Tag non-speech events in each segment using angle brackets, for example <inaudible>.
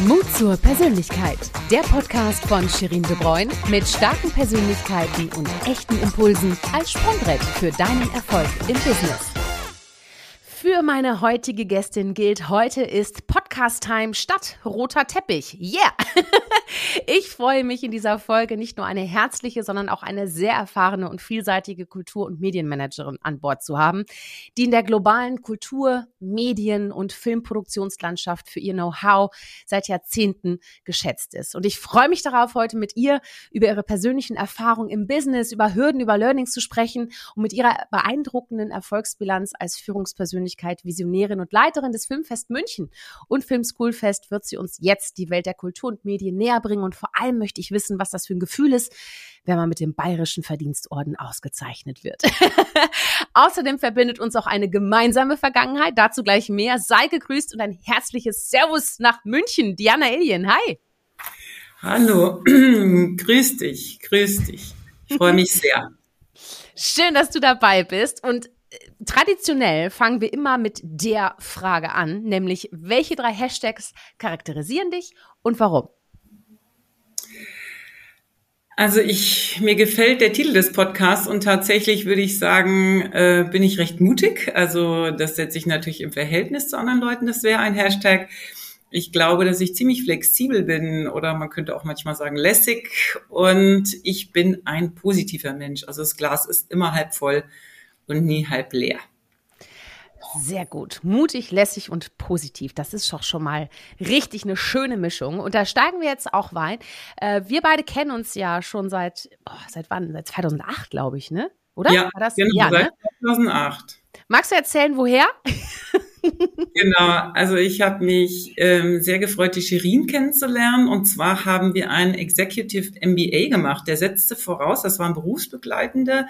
Mut zur Persönlichkeit. Der Podcast von Shirin De Bruyne mit starken Persönlichkeiten und echten Impulsen als Sprungbrett für deinen Erfolg im Business. Für meine heutige Gästin gilt, heute ist Podcast-Time statt roter Teppich. Yeah! <laughs> Ich freue mich in dieser Folge nicht nur eine herzliche, sondern auch eine sehr erfahrene und vielseitige Kultur- und Medienmanagerin an Bord zu haben, die in der globalen Kultur-, Medien- und Filmproduktionslandschaft für ihr Know-how seit Jahrzehnten geschätzt ist. Und ich freue mich darauf, heute mit ihr über ihre persönlichen Erfahrungen im Business, über Hürden, über Learnings zu sprechen und mit ihrer beeindruckenden Erfolgsbilanz als Führungspersönlichkeit, Visionärin und Leiterin des Filmfest München und Filmschoolfest wird sie uns jetzt die Welt der Kultur und Medien näher bringen und vor allem möchte ich wissen, was das für ein Gefühl ist, wenn man mit dem Bayerischen Verdienstorden ausgezeichnet wird. <laughs> Außerdem verbindet uns auch eine gemeinsame Vergangenheit, dazu gleich mehr. Sei gegrüßt und ein herzliches Servus nach München. Diana Alien, hi. Hallo, <clears throat> grüß dich, grüß dich. Ich freue mich sehr. Schön, dass du dabei bist und traditionell fangen wir immer mit der Frage an, nämlich welche drei Hashtags charakterisieren dich und warum? Also ich, mir gefällt der Titel des Podcasts und tatsächlich würde ich sagen, äh, bin ich recht mutig. Also das setze ich natürlich im Verhältnis zu anderen Leuten. Das wäre ein Hashtag. Ich glaube, dass ich ziemlich flexibel bin oder man könnte auch manchmal sagen lässig und ich bin ein positiver Mensch. Also das Glas ist immer halb voll und nie halb leer. Sehr gut. Mutig, lässig und positiv. Das ist doch schon mal richtig eine schöne Mischung. Und da steigen wir jetzt auch rein. Äh, wir beide kennen uns ja schon seit, oh, seit wann? Seit 2008, glaube ich, ne? Oder? Ja, War das? genau, ja, seit ne? 2008. Magst du erzählen, woher? Genau, also ich habe mich ähm, sehr gefreut, die Shirin kennenzulernen. Und zwar haben wir ein Executive MBA gemacht. Der setzte voraus, das war ein berufsbegleitendes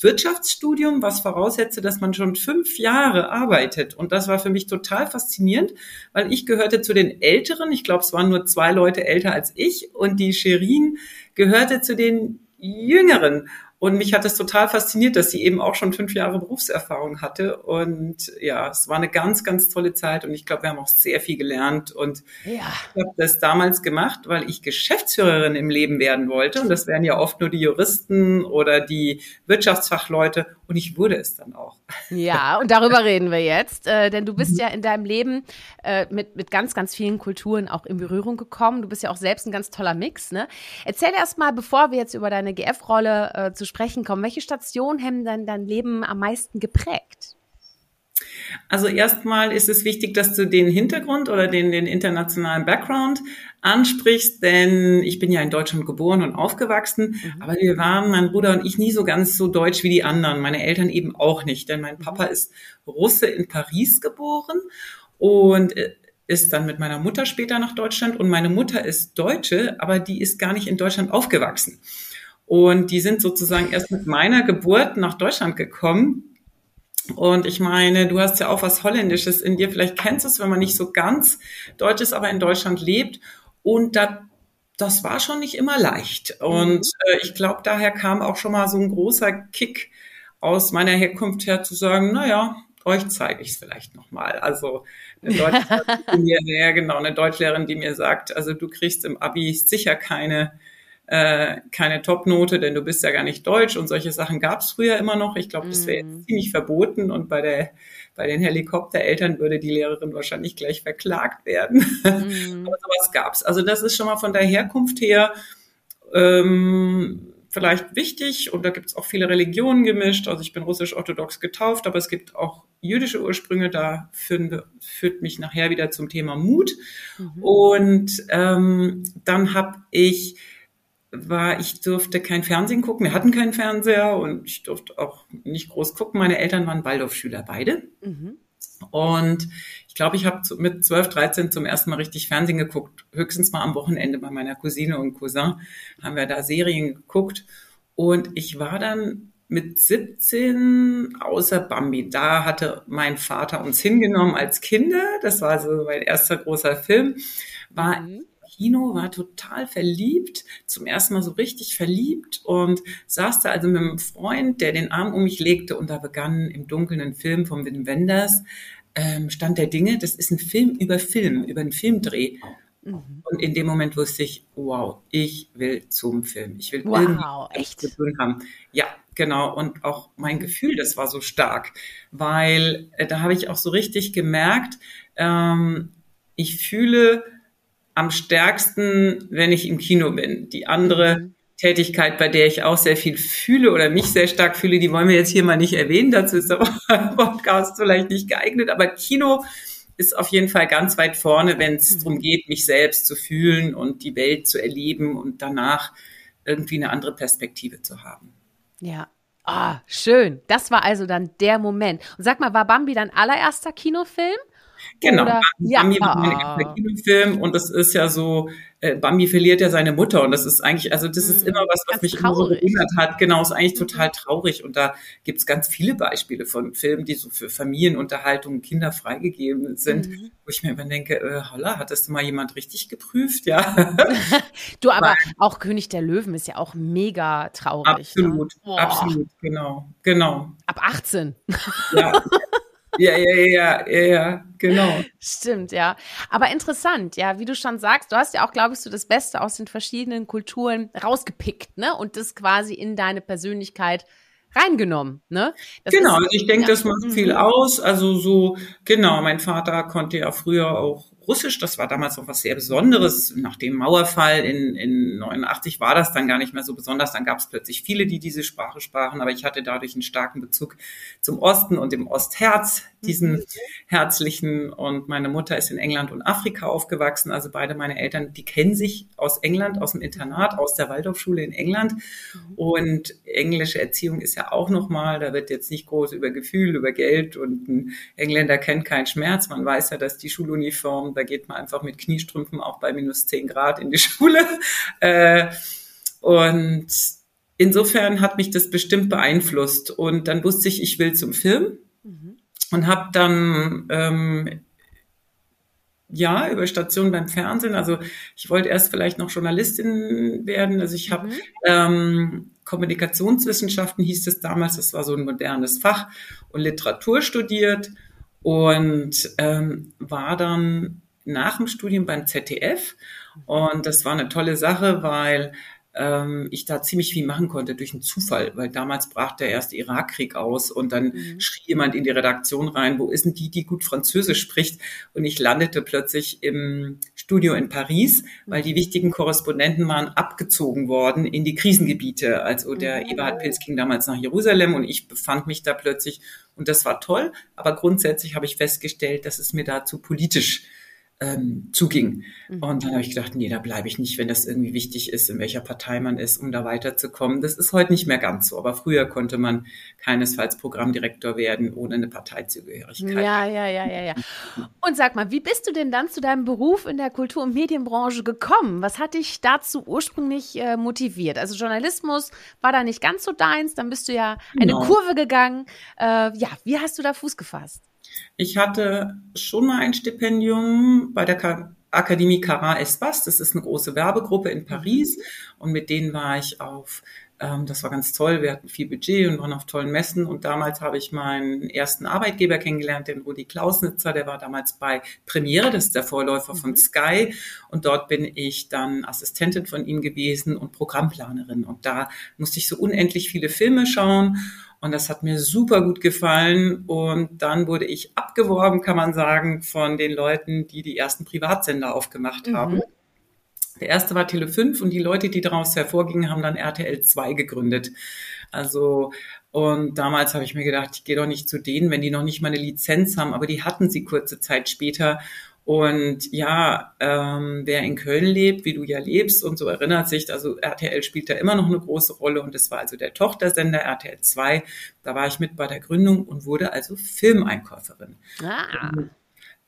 Wirtschaftsstudium, was voraussetzte, dass man schon fünf Jahre arbeitet. Und das war für mich total faszinierend, weil ich gehörte zu den Älteren. Ich glaube, es waren nur zwei Leute älter als ich. Und die Shirin gehörte zu den Jüngeren. Und mich hat es total fasziniert, dass sie eben auch schon fünf Jahre Berufserfahrung hatte. Und ja, es war eine ganz, ganz tolle Zeit. Und ich glaube, wir haben auch sehr viel gelernt. Und ja. ich habe das damals gemacht, weil ich Geschäftsführerin im Leben werden wollte. Und das wären ja oft nur die Juristen oder die Wirtschaftsfachleute. Und ich wurde es dann auch. Ja, und darüber reden wir jetzt. Äh, denn du bist mhm. ja in deinem Leben äh, mit, mit ganz, ganz vielen Kulturen auch in Berührung gekommen. Du bist ja auch selbst ein ganz toller Mix. Ne? Erzähl erst mal, bevor wir jetzt über deine GF-Rolle äh, zu sprechen kommen, welche Stationen haben dein, dein Leben am meisten geprägt? Also erstmal ist es wichtig, dass du den Hintergrund oder den, den internationalen Background ansprichst, denn ich bin ja in Deutschland geboren und aufgewachsen, mhm. aber wir waren, mein Bruder und ich, nie so ganz so deutsch wie die anderen. Meine Eltern eben auch nicht, denn mein Papa mhm. ist Russe in Paris geboren und äh, ist dann mit meiner Mutter später nach Deutschland und meine Mutter ist Deutsche, aber die ist gar nicht in Deutschland aufgewachsen. Und die sind sozusagen erst mit meiner Geburt nach Deutschland gekommen und ich meine, du hast ja auch was Holländisches in dir. Vielleicht kennst du es, wenn man nicht so ganz deutsch ist, aber in Deutschland lebt. Und da, das war schon nicht immer leicht. Und mhm. äh, ich glaube, daher kam auch schon mal so ein großer Kick aus meiner Herkunft her zu sagen, naja, euch zeige ich es vielleicht nochmal. Also eine Deutschlehrerin, <laughs> die mir, ja genau, eine Deutschlehrerin, die mir sagt, also du kriegst im Abi sicher keine äh, keine Top-Note, denn du bist ja gar nicht deutsch und solche Sachen gab es früher immer noch. Ich glaube, das wäre jetzt mhm. ziemlich verboten und bei der bei den Helikoptereltern würde die Lehrerin wahrscheinlich gleich verklagt werden. Mm. <laughs> Aber sowas gab's. Also das ist schon mal von der Herkunft her ähm, vielleicht wichtig und da gibt's auch viele Religionen gemischt. Also ich bin russisch-orthodox getauft, aber es gibt auch jüdische Ursprünge. Da führen, führt mich nachher wieder zum Thema Mut. Mhm. Und ähm, dann habe ich war, ich durfte kein Fernsehen gucken. Wir hatten keinen Fernseher und ich durfte auch nicht groß gucken. Meine Eltern waren Waldorfschüler beide. Mhm. Und ich glaube, ich habe mit 12, 13 zum ersten Mal richtig Fernsehen geguckt. Höchstens mal am Wochenende bei meiner Cousine und Cousin haben wir da Serien geguckt. Und ich war dann mit 17 außer Bambi. Da hatte mein Vater uns hingenommen als Kinder. Das war so mein erster großer Film. War mhm. Kino, war total verliebt, zum ersten Mal so richtig verliebt und saß da also mit einem Freund, der den Arm um mich legte und da begann im Dunkeln ein Film von Wim Wenders, ähm, Stand der Dinge. Das ist ein Film über Film, über einen Filmdreh. Mhm. Und in dem Moment wusste ich, wow, ich will zum Film. Ich will wow, echt? zu tun haben. Ja, genau. Und auch mein mhm. Gefühl, das war so stark, weil äh, da habe ich auch so richtig gemerkt, ähm, ich fühle am stärksten, wenn ich im Kino bin. Die andere mhm. Tätigkeit, bei der ich auch sehr viel fühle oder mich sehr stark fühle, die wollen wir jetzt hier mal nicht erwähnen. Dazu ist der <laughs> Podcast vielleicht nicht geeignet. Aber Kino ist auf jeden Fall ganz weit vorne, wenn es mhm. darum geht, mich selbst zu fühlen und die Welt zu erleben und danach irgendwie eine andere Perspektive zu haben. Ja. Ah, schön. Das war also dann der Moment. Und sag mal, war Bambi dein allererster Kinofilm? Genau, Oder, Bambi ja. war mein erster Kinofilm und das ist ja so, äh, Bambi verliert ja seine Mutter und das ist eigentlich, also das ist hm, immer was, was mich traurig. immer so erinnert hat. Genau, ist eigentlich mhm. total traurig und da gibt's ganz viele Beispiele von Filmen, die so für Familienunterhaltung Kinder freigegeben sind, mhm. wo ich mir immer denke, äh, holla, hat das mal jemand richtig geprüft? Ja. <laughs> du, <laughs> aber Weil, auch König der Löwen ist ja auch mega traurig. Ne? Absolut, ne? absolut, genau, genau. Ab 18. Ja. <laughs> Ja, ja, ja, ja, ja, genau. Stimmt, ja. Aber interessant, ja, wie du schon sagst, du hast ja auch, glaube ich, so das Beste aus den verschiedenen Kulturen rausgepickt, ne? Und das quasi in deine Persönlichkeit reingenommen, ne? Das genau, ist, ich denke, ja. das macht viel mhm. aus. Also so, genau, mein Vater konnte ja früher auch Russisch. Das war damals noch was sehr Besonderes. Nach dem Mauerfall in, in 89 war das dann gar nicht mehr so besonders. Dann gab es plötzlich viele, die diese Sprache sprachen. Aber ich hatte dadurch einen starken Bezug zum Osten und dem Ostherz, diesen mhm. herzlichen. Und meine Mutter ist in England und Afrika aufgewachsen. Also beide meine Eltern, die kennen sich aus England, aus dem Internat, aus der Waldorfschule in England. Mhm. Und englische Erziehung ist ja auch nochmal, da wird jetzt nicht groß über Gefühl, über Geld und ein Engländer kennt keinen Schmerz. Man weiß ja, dass die Schuluniform da geht man einfach mit Kniestrümpfen auch bei minus 10 Grad in die <laughs> Schule. Äh, und insofern hat mich das bestimmt beeinflusst. Und dann wusste ich, ich will zum Film mhm. und habe dann ähm, ja, über Stationen beim Fernsehen. Also ich wollte erst vielleicht noch Journalistin werden. Also ich habe mhm. ähm, Kommunikationswissenschaften hieß es damals, das war so ein modernes Fach und Literatur studiert und ähm, war dann nach dem Studium beim ZDF. Und das war eine tolle Sache, weil ähm, ich da ziemlich viel machen konnte durch einen Zufall, weil damals brach der erste Irakkrieg aus und dann mhm. schrie jemand in die Redaktion rein, wo ist denn die, die gut Französisch spricht? Und ich landete plötzlich im Studio in Paris, weil die wichtigen Korrespondenten waren abgezogen worden in die Krisengebiete. Also der mhm. Eberhard Pilz ging damals nach Jerusalem und ich befand mich da plötzlich und das war toll. Aber grundsätzlich habe ich festgestellt, dass es mir da zu politisch ähm, zuging. Mhm. Und dann habe ich gedacht, nee, da bleibe ich nicht, wenn das irgendwie wichtig ist, in welcher Partei man ist, um da weiterzukommen. Das ist heute nicht mehr ganz so, aber früher konnte man keinesfalls Programmdirektor werden ohne eine Parteizugehörigkeit. Ja, ja, ja, ja, ja. Und sag mal, wie bist du denn dann zu deinem Beruf in der Kultur- und Medienbranche gekommen? Was hat dich dazu ursprünglich äh, motiviert? Also Journalismus war da nicht ganz so deins, dann bist du ja eine genau. Kurve gegangen. Äh, ja, wie hast du da Fuß gefasst? Ich hatte schon mal ein Stipendium bei der Akademie Carat Espace. Das ist eine große Werbegruppe in Paris. Und mit denen war ich auf, ähm, das war ganz toll. Wir hatten viel Budget und waren auf tollen Messen. Und damals habe ich meinen ersten Arbeitgeber kennengelernt, den Rudi Klausnitzer. Der war damals bei Premiere. Das ist der Vorläufer von mhm. Sky. Und dort bin ich dann Assistentin von ihm gewesen und Programmplanerin. Und da musste ich so unendlich viele Filme schauen. Und das hat mir super gut gefallen. Und dann wurde ich abgeworben, kann man sagen, von den Leuten, die die ersten Privatsender aufgemacht mhm. haben. Der erste war Tele 5 und die Leute, die daraus hervorgingen, haben dann RTL 2 gegründet. Also und damals habe ich mir gedacht, ich gehe doch nicht zu denen, wenn die noch nicht mal eine Lizenz haben, aber die hatten sie kurze Zeit später. Und ja, ähm, wer in Köln lebt, wie du ja lebst und so erinnert sich, also RTL spielt da immer noch eine große Rolle und das war also der Tochtersender RTL 2. Da war ich mit bei der Gründung und wurde also Filmeinkäuferin. Ah. Und,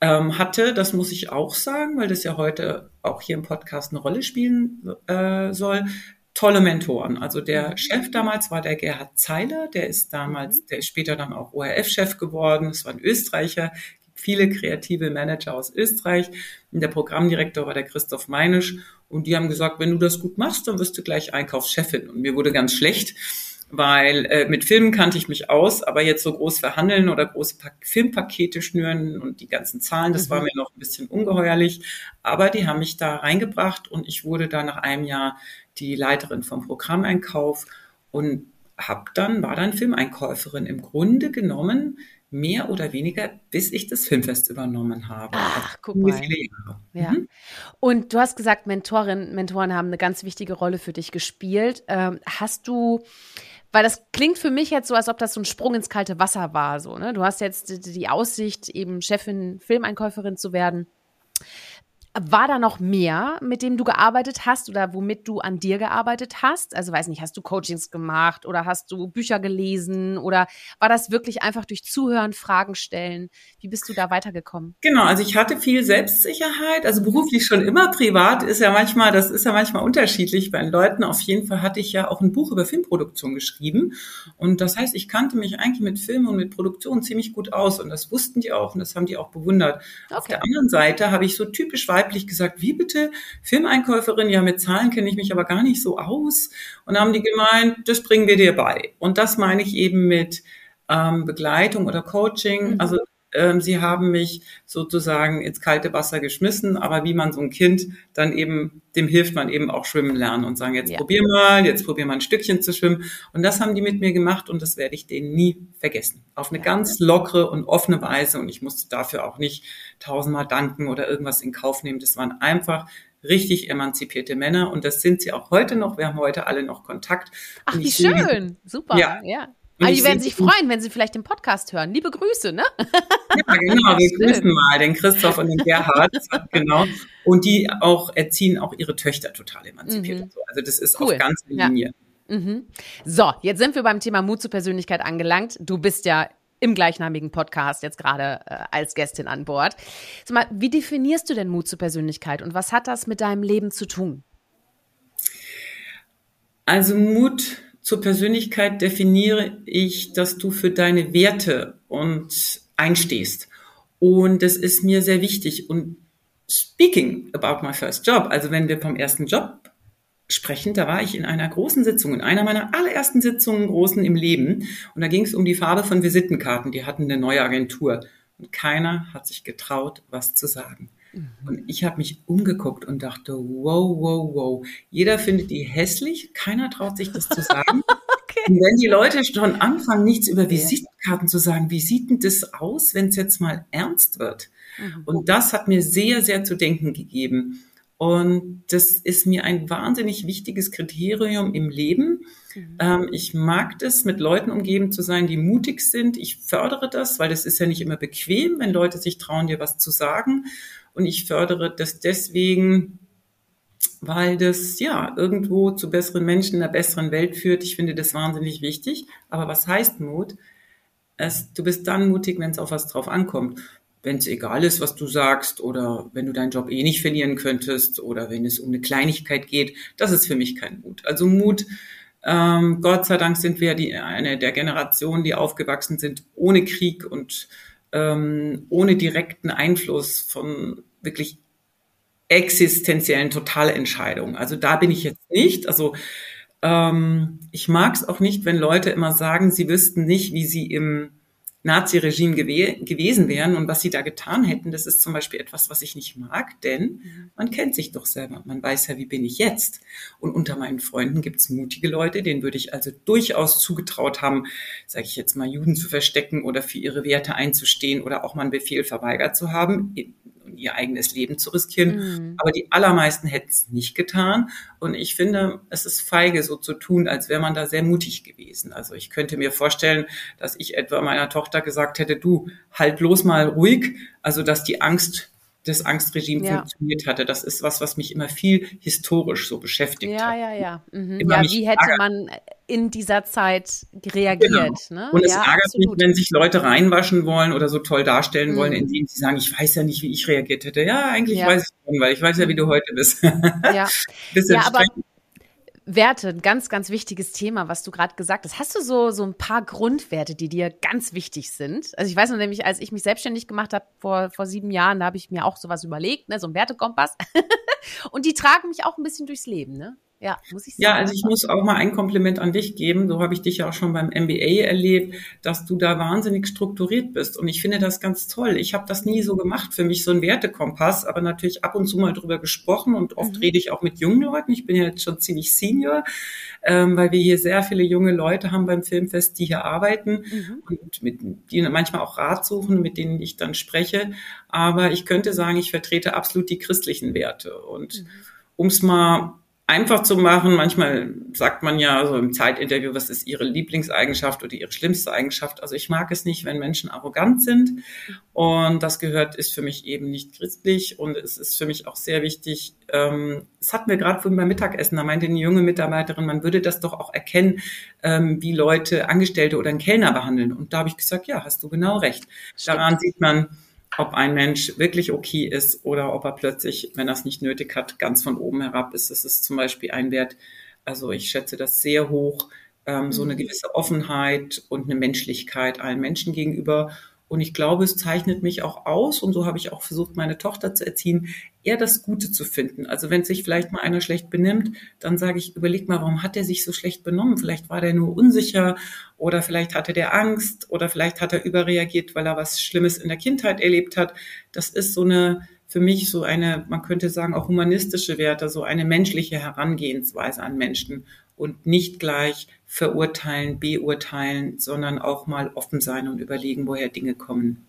ähm, hatte, das muss ich auch sagen, weil das ja heute auch hier im Podcast eine Rolle spielen äh, soll, tolle Mentoren. Also der mhm. Chef damals war der Gerhard Zeiler, der ist damals, mhm. der ist später dann auch ORF-Chef geworden. Das war ein Österreicher, viele kreative Manager aus Österreich. Und der Programmdirektor war der Christoph Meinisch. Und die haben gesagt, wenn du das gut machst, dann wirst du gleich Einkaufschefin. Und mir wurde ganz schlecht, weil äh, mit Filmen kannte ich mich aus, aber jetzt so groß verhandeln oder große pa Filmpakete schnüren und die ganzen Zahlen, das mhm. war mir noch ein bisschen ungeheuerlich. Aber die haben mich da reingebracht und ich wurde da nach einem Jahr die Leiterin vom Programmeinkauf und hab dann war dann Filmeinkäuferin im Grunde genommen mehr oder weniger, bis ich das Filmfest übernommen habe. Ach, also guck mal. Ja. Mhm. Und du hast gesagt, Mentorinnen, Mentoren haben eine ganz wichtige Rolle für dich gespielt. Ähm, hast du, weil das klingt für mich jetzt so, als ob das so ein Sprung ins kalte Wasser war, so, ne? Du hast jetzt die Aussicht, eben Chefin, Filmeinkäuferin zu werden. War da noch mehr, mit dem du gearbeitet hast oder womit du an dir gearbeitet hast? Also weiß nicht, hast du Coachings gemacht oder hast du Bücher gelesen oder war das wirklich einfach durch Zuhören, Fragen stellen? Wie bist du da weitergekommen? Genau, also ich hatte viel Selbstsicherheit, also beruflich schon immer, privat ist ja manchmal, das ist ja manchmal unterschiedlich bei den Leuten. Auf jeden Fall hatte ich ja auch ein Buch über Filmproduktion geschrieben und das heißt, ich kannte mich eigentlich mit Film und mit Produktion ziemlich gut aus und das wussten die auch und das haben die auch bewundert. Okay. Auf der anderen Seite habe ich so typisch weiblich gesagt, wie bitte? Filmeinkäuferin, ja, mit Zahlen kenne ich mich aber gar nicht so aus. Und haben die gemeint, das bringen wir dir bei. Und das meine ich eben mit ähm, Begleitung oder Coaching. Mhm. Also ähm, sie haben mich sozusagen ins kalte Wasser geschmissen, aber wie man so ein Kind dann eben, dem hilft man eben auch schwimmen lernen und sagen, jetzt ja. probier mal, jetzt probier mal ein Stückchen zu schwimmen. Und das haben die mit mir gemacht und das werde ich denen nie vergessen. Auf eine ja. ganz lockere und offene Weise und ich musste dafür auch nicht tausendmal danken oder irgendwas in Kauf nehmen. Das waren einfach richtig emanzipierte Männer und das sind sie auch heute noch. Wir haben heute alle noch Kontakt. Ach, wie schön. Super. Ja. ja. Aber die werden sich freuen, wenn sie vielleicht den Podcast hören. Liebe Grüße, ne? Ja, genau. <laughs> Wir grüßen mal den Christoph und den Gerhard. <laughs> genau. Und die auch erziehen auch ihre Töchter total emanzipiert. Mhm. Also das ist cool. auf ganzer Linie. Ja. Mhm. So, jetzt sind wir beim Thema Mut zur Persönlichkeit angelangt. Du bist ja im gleichnamigen Podcast jetzt gerade äh, als Gästin an Bord. Sag mal, wie definierst du denn Mut zur Persönlichkeit und was hat das mit deinem Leben zu tun? Also Mut zur Persönlichkeit definiere ich, dass du für deine Werte und einstehst. Und das ist mir sehr wichtig. Und speaking about my first job, also wenn wir vom ersten Job sprechen, da war ich in einer großen Sitzung, in einer meiner allerersten Sitzungen großen im Leben. Und da ging es um die Farbe von Visitenkarten. Die hatten eine neue Agentur. Und keiner hat sich getraut, was zu sagen. Mhm. Und ich habe mich umgeguckt und dachte, wow, wow, wow. Jeder findet die hässlich, keiner traut sich das zu sagen. <laughs> okay. Und wenn die Leute schon anfangen, nichts über Visitenkarten zu sagen, wie sieht denn das aus, wenn es jetzt mal ernst wird? Mhm. Und das hat mir sehr, sehr zu denken gegeben. Und das ist mir ein wahnsinnig wichtiges Kriterium im Leben. Mhm. Ähm, ich mag das, mit Leuten umgeben zu sein, die mutig sind. Ich fördere das, weil es ist ja nicht immer bequem, wenn Leute sich trauen, dir was zu sagen. Und ich fördere das deswegen, weil das ja irgendwo zu besseren Menschen, einer besseren Welt führt. Ich finde das wahnsinnig wichtig. Aber was heißt Mut? Es, du bist dann mutig, wenn es auf was drauf ankommt. Wenn es egal ist, was du sagst, oder wenn du deinen Job eh nicht verlieren könntest, oder wenn es um eine Kleinigkeit geht, das ist für mich kein Mut. Also Mut, ähm, Gott sei Dank sind wir die, eine der Generationen, die aufgewachsen sind ohne Krieg und ähm, ohne direkten Einfluss von wirklich existenziellen Totalentscheidungen. Also da bin ich jetzt nicht. Also ähm, ich mag es auch nicht, wenn Leute immer sagen, sie wüssten nicht, wie sie im Nazi-Regime gew gewesen wären und was sie da getan hätten, das ist zum Beispiel etwas, was ich nicht mag, denn mhm. man kennt sich doch selber. Man weiß ja, wie bin ich jetzt. Und unter meinen Freunden gibt es mutige Leute, denen würde ich also durchaus zugetraut haben, sage ich jetzt mal, Juden zu verstecken oder für ihre Werte einzustehen oder auch mal einen Befehl verweigert zu haben ihr eigenes Leben zu riskieren. Mhm. Aber die allermeisten hätten es nicht getan. Und ich finde, es ist feige, so zu tun, als wäre man da sehr mutig gewesen. Also ich könnte mir vorstellen, dass ich etwa meiner Tochter gesagt hätte, du, halt bloß mal ruhig. Also dass die Angst das Angstregime ja. funktioniert hatte. Das ist was, was mich immer viel historisch so beschäftigt ja, hat. Ja, ja, ja. Mhm. Ja, wie hätte man in dieser Zeit reagiert? Genau. Ne? Und es ja, ärgert absolut. mich, wenn sich Leute reinwaschen wollen oder so toll darstellen mhm. wollen, indem sie sagen, ich weiß ja nicht, wie ich reagiert hätte. Ja, eigentlich ja. weiß ich schon, weil ich weiß ja, wie du heute bist. <laughs> Ja, ja aber Werte, ein ganz, ganz wichtiges Thema, was du gerade gesagt hast. Hast du so, so ein paar Grundwerte, die dir ganz wichtig sind? Also ich weiß noch nämlich, als ich mich selbstständig gemacht habe vor, vor sieben Jahren, da habe ich mir auch sowas überlegt, ne, so ein Wertekompass. <laughs> Und die tragen mich auch ein bisschen durchs Leben, ne? Ja, muss ich sagen. Ja, also ich muss auch mal ein Kompliment an dich geben. So habe ich dich ja auch schon beim MBA erlebt, dass du da wahnsinnig strukturiert bist. Und ich finde das ganz toll. Ich habe das nie so gemacht. Für mich so ein Wertekompass, aber natürlich ab und zu mal drüber gesprochen und oft mhm. rede ich auch mit jungen Leuten. Ich bin ja jetzt schon ziemlich senior, ähm, weil wir hier sehr viele junge Leute haben beim Filmfest, die hier arbeiten mhm. und mit, die manchmal auch Rat suchen, mit denen ich dann spreche. Aber ich könnte sagen, ich vertrete absolut die christlichen Werte. Und mhm. um es mal einfach zu machen. Manchmal sagt man ja so im Zeitinterview, was ist ihre Lieblingseigenschaft oder ihre schlimmste Eigenschaft. Also ich mag es nicht, wenn Menschen arrogant sind. Und das gehört, ist für mich eben nicht christlich. Und es ist für mich auch sehr wichtig, ähm, das hatten wir gerade vorhin beim Mittagessen, da meinte eine junge Mitarbeiterin, man würde das doch auch erkennen, ähm, wie Leute Angestellte oder einen Kellner behandeln. Und da habe ich gesagt, ja, hast du genau recht. Daran sieht man, ob ein Mensch wirklich okay ist oder ob er plötzlich, wenn er es nicht nötig hat, ganz von oben herab ist. Das ist zum Beispiel ein Wert, also ich schätze das sehr hoch, ähm, so eine mhm. gewisse Offenheit und eine Menschlichkeit allen Menschen gegenüber. Und ich glaube, es zeichnet mich auch aus, und so habe ich auch versucht, meine Tochter zu erziehen, eher das Gute zu finden. Also wenn sich vielleicht mal einer schlecht benimmt, dann sage ich, überleg mal, warum hat er sich so schlecht benommen? Vielleicht war der nur unsicher oder vielleicht hatte der Angst oder vielleicht hat er überreagiert, weil er was Schlimmes in der Kindheit erlebt hat. Das ist so eine, für mich so eine, man könnte sagen, auch humanistische Werte, so eine menschliche Herangehensweise an Menschen und nicht gleich verurteilen, beurteilen, sondern auch mal offen sein und überlegen, woher Dinge kommen.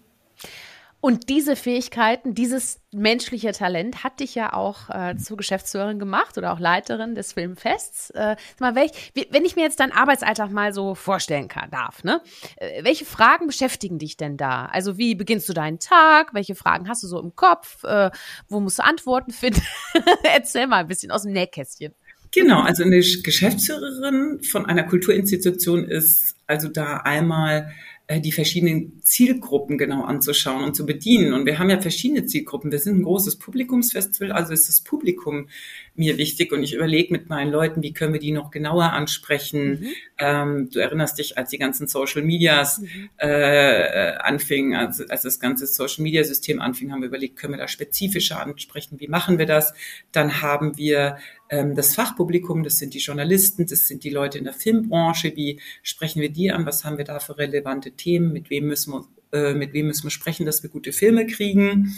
Und diese Fähigkeiten, dieses menschliche Talent hat dich ja auch äh, zur Geschäftsführerin gemacht oder auch Leiterin des Filmfests. Äh, mal, welch, wenn ich mir jetzt deinen Arbeitsalltag mal so vorstellen kann, darf, ne? Äh, welche Fragen beschäftigen dich denn da? Also wie beginnst du deinen Tag? Welche Fragen hast du so im Kopf? Äh, wo musst du Antworten finden? <laughs> Erzähl mal ein bisschen aus dem Nähkästchen. Genau, also eine Geschäftsführerin von einer Kulturinstitution ist also da einmal äh, die verschiedenen Zielgruppen genau anzuschauen und zu bedienen. Und wir haben ja verschiedene Zielgruppen. Wir sind ein großes Publikumsfestival, also ist das Publikum mir wichtig und ich überlege mit meinen Leuten, wie können wir die noch genauer ansprechen. Mhm. Ähm, du erinnerst dich, als die ganzen Social Medias mhm. äh, anfingen, also als das ganze Social Media System anfing, haben wir überlegt, können wir da spezifischer ansprechen? Wie machen wir das? Dann haben wir ähm, das Fachpublikum, das sind die Journalisten, das sind die Leute in der Filmbranche. Wie sprechen wir die an? Was haben wir da für relevante Themen? Mit wem müssen wir, äh, mit wem müssen wir sprechen, dass wir gute Filme kriegen?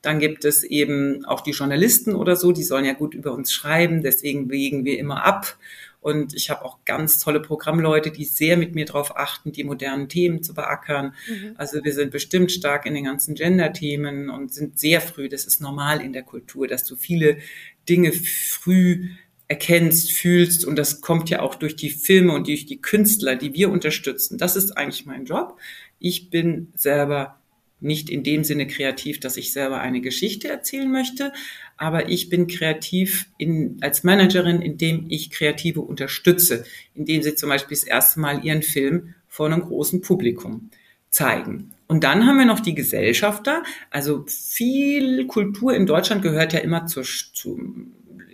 Dann gibt es eben auch die Journalisten oder so, die sollen ja gut über uns schreiben, deswegen wägen wir immer ab. Und ich habe auch ganz tolle Programmleute, die sehr mit mir darauf achten, die modernen Themen zu beackern. Mhm. Also wir sind bestimmt stark in den ganzen Gender-Themen und sind sehr früh, das ist normal in der Kultur, dass du viele Dinge früh erkennst, fühlst und das kommt ja auch durch die Filme und durch die Künstler, die wir unterstützen. Das ist eigentlich mein Job. Ich bin selber nicht in dem Sinne kreativ, dass ich selber eine Geschichte erzählen möchte, aber ich bin kreativ in, als Managerin, indem ich Kreative unterstütze, indem sie zum Beispiel das erste Mal ihren Film vor einem großen Publikum zeigen. Und dann haben wir noch die Gesellschafter. Also viel Kultur in Deutschland gehört ja immer zur, zu,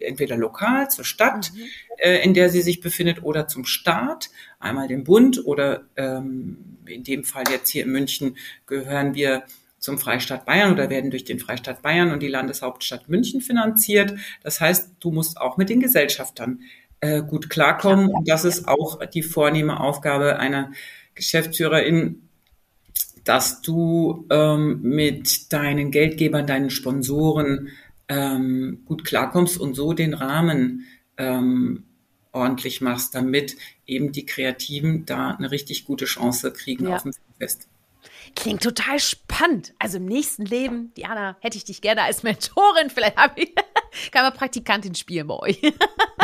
entweder lokal zur Stadt, mhm. äh, in der sie sich befindet, oder zum Staat, einmal dem Bund oder ähm, in dem Fall jetzt hier in München gehören wir zum Freistaat Bayern oder werden durch den Freistaat Bayern und die Landeshauptstadt München finanziert. Das heißt, du musst auch mit den Gesellschaftern äh, gut klarkommen. Und das ist auch die vornehme Aufgabe einer Geschäftsführerin, dass du ähm, mit deinen Geldgebern, deinen Sponsoren ähm, gut klarkommst und so den Rahmen ähm, ordentlich machst, damit eben die Kreativen da eine richtig gute Chance kriegen ja. auf dem Fest. Klingt total spannend. Also im nächsten Leben, Diana, hätte ich dich gerne als Mentorin. Vielleicht habe ich, <laughs> kann man Praktikantin spielen bei euch. <laughs>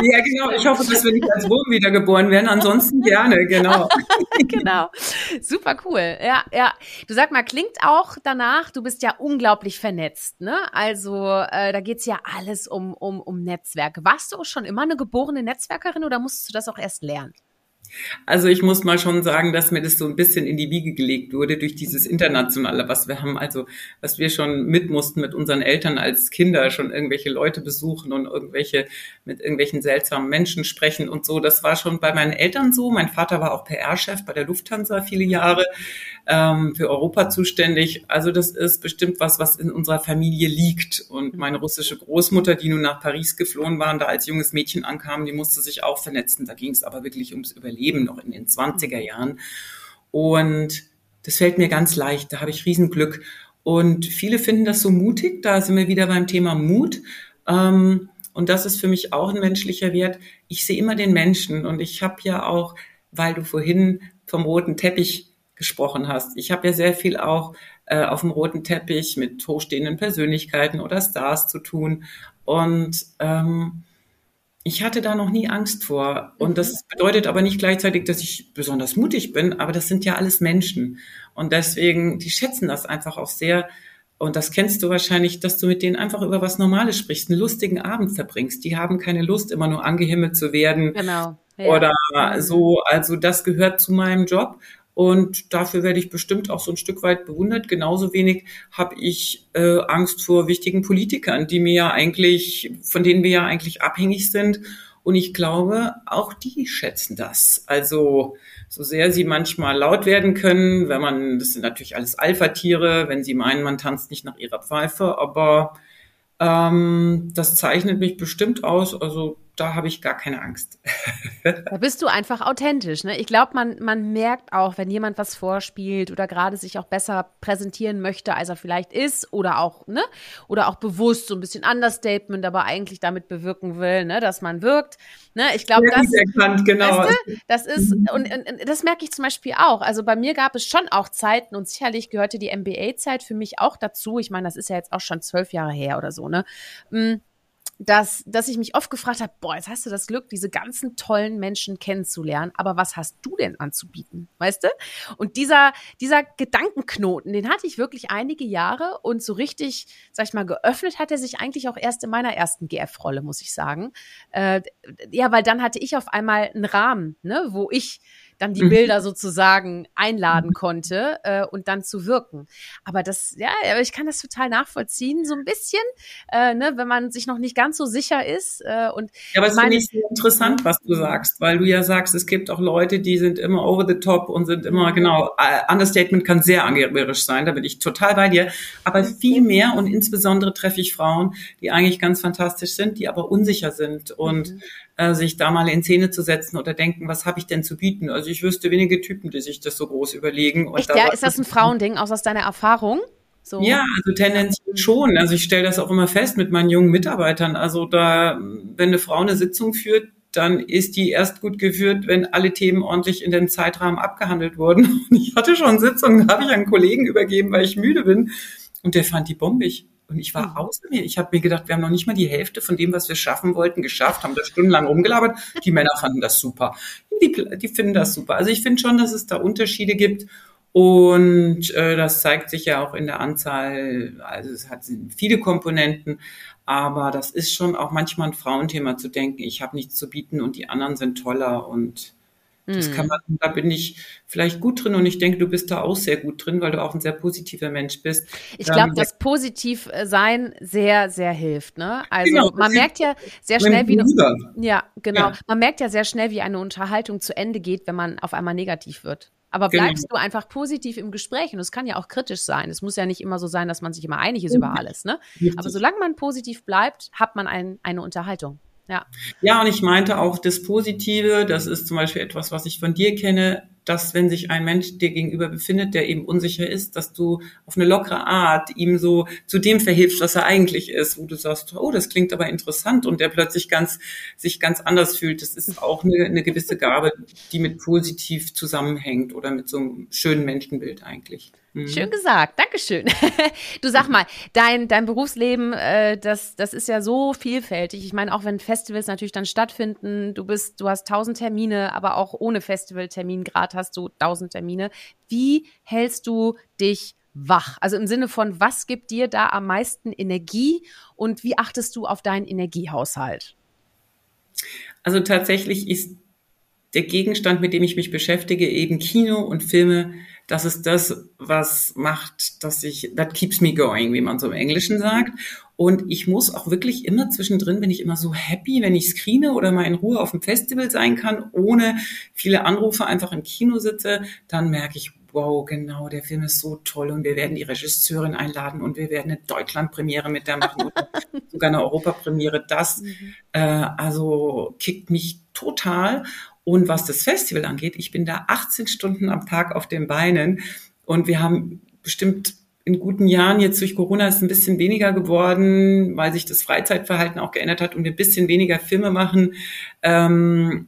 Ja, genau. Ich hoffe, dass wir nicht als Wurm wiedergeboren werden. Ansonsten gerne, genau. <laughs> genau. Super cool. Ja, ja. Du sag mal, klingt auch danach, du bist ja unglaublich vernetzt, ne? Also äh, da geht's ja alles um, um, um Netzwerke. Warst du auch schon immer eine geborene Netzwerkerin oder musstest du das auch erst lernen? Also ich muss mal schon sagen, dass mir das so ein bisschen in die Wiege gelegt wurde durch dieses Internationale, was wir haben, also was wir schon mit mussten mit unseren Eltern als Kinder, schon irgendwelche Leute besuchen und irgendwelche mit irgendwelchen seltsamen Menschen sprechen und so. Das war schon bei meinen Eltern so. Mein Vater war auch PR-Chef bei der Lufthansa viele Jahre ähm, für Europa zuständig. Also das ist bestimmt was, was in unserer Familie liegt. Und meine russische Großmutter, die nun nach Paris geflohen war und da als junges Mädchen ankam, die musste sich auch vernetzen. Da ging es aber wirklich ums Überleben noch in den 20er Jahren. Und das fällt mir ganz leicht. Da habe ich Riesenglück. Und viele finden das so mutig. Da sind wir wieder beim Thema Mut. Ähm, und das ist für mich auch ein menschlicher Wert. Ich sehe immer den Menschen. Und ich habe ja auch, weil du vorhin vom roten Teppich gesprochen hast. Ich habe ja sehr viel auch äh, auf dem roten Teppich mit hochstehenden Persönlichkeiten oder Stars zu tun. Und ähm, ich hatte da noch nie Angst vor. Und das mhm. bedeutet aber nicht gleichzeitig, dass ich besonders mutig bin, aber das sind ja alles Menschen. Und deswegen, die schätzen das einfach auch sehr. Und das kennst du wahrscheinlich, dass du mit denen einfach über was Normales sprichst, einen lustigen Abend verbringst. Die haben keine Lust, immer nur angehimmelt zu werden. Genau. Ja. Oder mhm. so. Also das gehört zu meinem Job. Und dafür werde ich bestimmt auch so ein Stück weit bewundert. Genauso wenig habe ich äh, Angst vor wichtigen Politikern, die mir ja eigentlich, von denen wir ja eigentlich abhängig sind. Und ich glaube, auch die schätzen das. Also so sehr sie manchmal laut werden können, wenn man, das sind natürlich alles Alpha-Tiere, wenn sie meinen, man tanzt nicht nach ihrer Pfeife, aber ähm, das zeichnet mich bestimmt aus. Also da habe ich gar keine Angst. da bist du einfach authentisch. Ne? Ich glaube, man, man merkt auch, wenn jemand was vorspielt oder gerade sich auch besser präsentieren möchte, als er vielleicht ist oder auch, ne, oder auch bewusst so ein bisschen Understatement, aber eigentlich damit bewirken will, ne, dass man wirkt. Ne? Ich glaube, das, erkannt, genau. Weißt du, das ist, mhm. und, und das merke ich zum Beispiel auch. Also bei mir gab es schon auch Zeiten und sicherlich gehörte die MBA-Zeit für mich auch dazu. Ich meine, das ist ja jetzt auch schon zwölf Jahre her oder so, ne? Dass, dass ich mich oft gefragt habe, boah, jetzt hast du das Glück, diese ganzen tollen Menschen kennenzulernen, aber was hast du denn anzubieten, weißt du? Und dieser, dieser Gedankenknoten, den hatte ich wirklich einige Jahre und so richtig, sag ich mal, geöffnet hat er sich eigentlich auch erst in meiner ersten GF-Rolle, muss ich sagen. Äh, ja, weil dann hatte ich auf einmal einen Rahmen, ne, wo ich dann die mhm. Bilder sozusagen einladen konnte äh, und dann zu wirken. Aber das, ja, ich kann das total nachvollziehen, so ein bisschen, äh, ne, wenn man sich noch nicht ganz so sicher ist. Äh, und ja, aber es finde ich so interessant, was du sagst, weil du ja sagst, es gibt auch Leute, die sind immer over the top und sind immer, genau, uh, Understatement kann sehr angeberisch sein, da bin ich total bei dir. Aber viel mehr und insbesondere treffe ich Frauen, die eigentlich ganz fantastisch sind, die aber unsicher sind und mhm äh, sich da mal in Szene zu setzen oder denken, was habe ich denn zu bieten? Also ich wüsste wenige Typen, die sich das so groß überlegen. Echt, da ja? Ist das ein Frauending, aus, aus deiner Erfahrung? So. Ja, also tendenziell schon. Also ich stelle das auch immer fest mit meinen jungen Mitarbeitern. Also da, wenn eine Frau eine Sitzung führt, dann ist die erst gut geführt, wenn alle Themen ordentlich in den Zeitrahmen abgehandelt wurden. Und <laughs> ich hatte schon Sitzungen, habe ich einen Kollegen übergeben, weil ich müde bin. Und der fand die bombig. Und ich war mhm. außer mir. Ich habe mir gedacht, wir haben noch nicht mal die Hälfte von dem, was wir schaffen wollten, geschafft, haben da stundenlang rumgelabert. Die Männer fanden das super. Die, die finden das super. Also ich finde schon, dass es da Unterschiede gibt. Und äh, das zeigt sich ja auch in der Anzahl, also es hat viele Komponenten, aber das ist schon auch manchmal ein Frauenthema zu denken, ich habe nichts zu bieten und die anderen sind toller und das kann mhm. man, da bin ich vielleicht gut drin und ich denke, du bist da auch sehr gut drin, weil du auch ein sehr positiver Mensch bist. Ich glaube, ähm, dass positiv äh, sein sehr, sehr hilft. Ne? Also genau, man merkt ja sehr schnell, wie ja, genau. Ja. Man merkt ja sehr schnell, wie eine Unterhaltung zu Ende geht, wenn man auf einmal negativ wird. Aber genau. bleibst genau. du einfach positiv im Gespräch und es kann ja auch kritisch sein. Es muss ja nicht immer so sein, dass man sich immer einig ist über alles. Ne? Aber solange man positiv bleibt, hat man ein, eine Unterhaltung. Ja. ja, und ich meinte auch das Positive, das ist zum Beispiel etwas, was ich von dir kenne, dass wenn sich ein Mensch dir gegenüber befindet, der eben unsicher ist, dass du auf eine lockere Art ihm so zu dem verhilfst, was er eigentlich ist, wo du sagst, oh, das klingt aber interessant und der plötzlich ganz, sich ganz anders fühlt. Das ist auch eine, eine gewisse Gabe, die mit positiv zusammenhängt oder mit so einem schönen Menschenbild eigentlich. Mhm. Schön gesagt, Dankeschön. <laughs> Du sag mal, dein, dein Berufsleben, äh, das, das ist ja so vielfältig. Ich meine, auch wenn Festivals natürlich dann stattfinden, du bist, du hast tausend Termine, aber auch ohne Festivaltermin gerade hast du tausend Termine. Wie hältst du dich wach? Also im Sinne von, was gibt dir da am meisten Energie und wie achtest du auf deinen Energiehaushalt? Also tatsächlich ist der Gegenstand, mit dem ich mich beschäftige, eben Kino und Filme, das ist das, was macht, dass ich, that keeps me going, wie man so im Englischen sagt. Und ich muss auch wirklich immer zwischendrin, bin ich immer so happy, wenn ich screene oder mal in Ruhe auf dem Festival sein kann, ohne viele Anrufe einfach im Kino sitze, dann merke ich, wow, genau, der Film ist so toll und wir werden die Regisseurin einladen und wir werden eine Deutschlandpremiere mit der machen oder <laughs> sogar eine Europapremiere. Das mhm. äh, also kickt mich total. Und was das Festival angeht, ich bin da 18 Stunden am Tag auf den Beinen und wir haben bestimmt in guten Jahren, jetzt durch Corona ist ein bisschen weniger geworden, weil sich das Freizeitverhalten auch geändert hat und wir ein bisschen weniger Filme machen, ähm,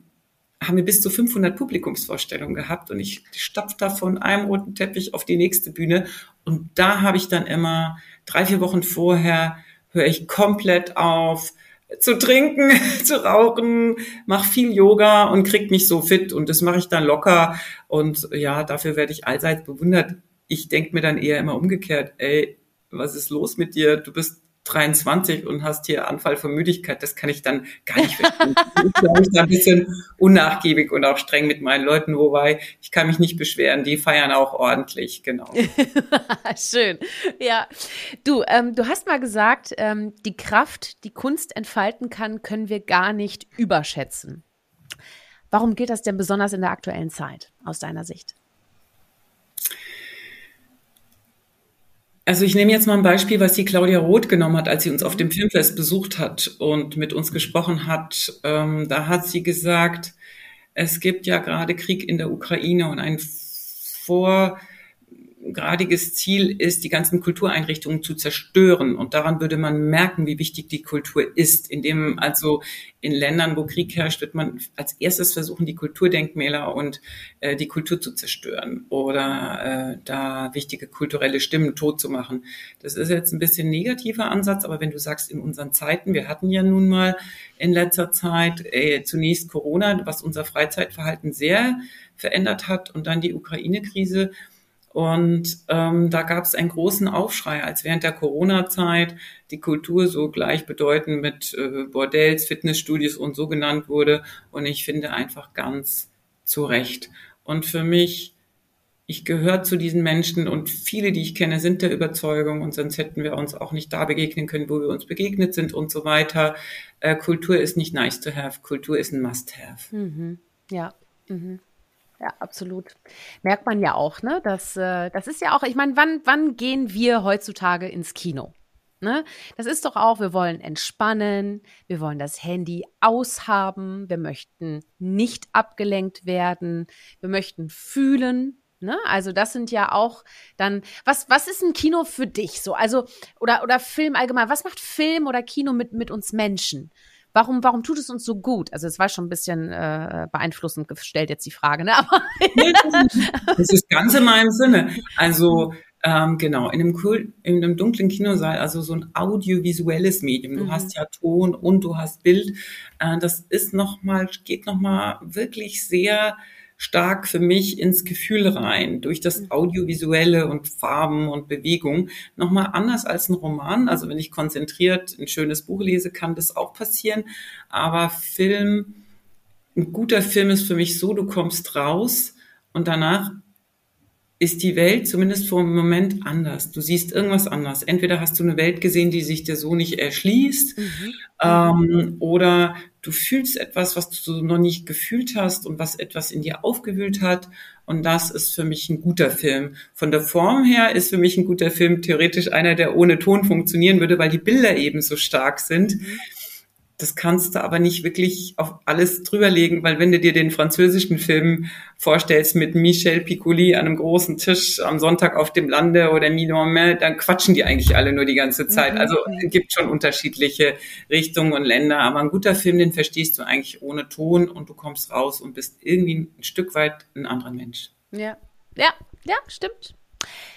haben wir bis zu 500 Publikumsvorstellungen gehabt und ich stapfe da von einem roten Teppich auf die nächste Bühne und da habe ich dann immer drei, vier Wochen vorher höre ich komplett auf, zu trinken, <laughs> zu rauchen, mach viel Yoga und krieg mich so fit und das mache ich dann locker und ja, dafür werde ich allseits bewundert. Ich denke mir dann eher immer umgekehrt, ey, was ist los mit dir? Du bist 23 und hast hier Anfall von Müdigkeit, das kann ich dann gar nicht verstehen. <laughs> ich glaube, ich da ein bisschen unnachgiebig und auch streng mit meinen Leuten, wobei ich kann mich nicht beschweren, die feiern auch ordentlich, genau. <laughs> Schön, ja. Du, ähm, du hast mal gesagt, ähm, die Kraft, die Kunst entfalten kann, können wir gar nicht überschätzen. Warum gilt das denn besonders in der aktuellen Zeit aus deiner Sicht? Also ich nehme jetzt mal ein Beispiel, was die Claudia Roth genommen hat, als sie uns auf dem Filmfest besucht hat und mit uns gesprochen hat. Ähm, da hat sie gesagt, es gibt ja gerade Krieg in der Ukraine und ein Vor gradiges Ziel ist, die ganzen Kultureinrichtungen zu zerstören. Und daran würde man merken, wie wichtig die Kultur ist. Indem also in Ländern, wo Krieg herrscht, wird man als erstes versuchen, die Kulturdenkmäler und äh, die Kultur zu zerstören oder äh, da wichtige kulturelle Stimmen tot zu machen. Das ist jetzt ein bisschen negativer Ansatz, aber wenn du sagst, in unseren Zeiten, wir hatten ja nun mal in letzter Zeit äh, zunächst Corona, was unser Freizeitverhalten sehr verändert hat und dann die Ukraine-Krise, und ähm, da gab es einen großen Aufschrei, als während der Corona-Zeit die Kultur so gleichbedeutend mit äh, Bordells, Fitnessstudios und so genannt wurde. Und ich finde einfach ganz zu Recht. Und für mich, ich gehöre zu diesen Menschen und viele, die ich kenne, sind der Überzeugung und sonst hätten wir uns auch nicht da begegnen können, wo wir uns begegnet sind und so weiter. Äh, Kultur ist nicht nice to have, Kultur ist ein must have. Mhm. Ja. Mhm. Ja, absolut. Merkt man ja auch, ne? Das, äh, das ist ja auch, ich meine, wann, wann gehen wir heutzutage ins Kino? Ne? Das ist doch auch, wir wollen entspannen, wir wollen das Handy aushaben, wir möchten nicht abgelenkt werden, wir möchten fühlen. Ne? Also das sind ja auch dann, was, was ist ein Kino für dich so? Also, oder, oder Film allgemein, was macht Film oder Kino mit, mit uns Menschen? Warum, warum tut es uns so gut? Also es war schon ein bisschen äh, beeinflussend gestellt jetzt die Frage, ne? Aber <laughs> das ist ganz in meinem Sinne. Also ähm, genau, in einem, cool, in einem dunklen Kinosaal, also so ein audiovisuelles Medium. Du mhm. hast ja Ton und du hast Bild. Äh, das ist nochmal, geht nochmal wirklich sehr stark für mich ins Gefühl rein, durch das mhm. Audiovisuelle und Farben und Bewegung. Nochmal anders als ein Roman. Also wenn ich konzentriert ein schönes Buch lese, kann das auch passieren. Aber Film, ein guter Film ist für mich so, du kommst raus und danach ist die Welt zumindest vor einem Moment anders. Du siehst irgendwas anders. Entweder hast du eine Welt gesehen, die sich dir so nicht erschließt, mhm. ähm, oder du fühlst etwas, was du noch nicht gefühlt hast und was etwas in dir aufgewühlt hat. Und das ist für mich ein guter Film. Von der Form her ist für mich ein guter Film theoretisch einer, der ohne Ton funktionieren würde, weil die Bilder eben so stark sind. Mhm. Das kannst du aber nicht wirklich auf alles drüberlegen, weil wenn du dir den französischen Film vorstellst mit Michel Piccoli an einem großen Tisch am Sonntag auf dem Lande oder Milorme, dann quatschen die eigentlich alle nur die ganze Zeit. Mhm. Also es gibt schon unterschiedliche Richtungen und Länder, aber ein guter Film, den verstehst du eigentlich ohne Ton und du kommst raus und bist irgendwie ein Stück weit ein anderer Mensch. Ja, ja, ja, stimmt.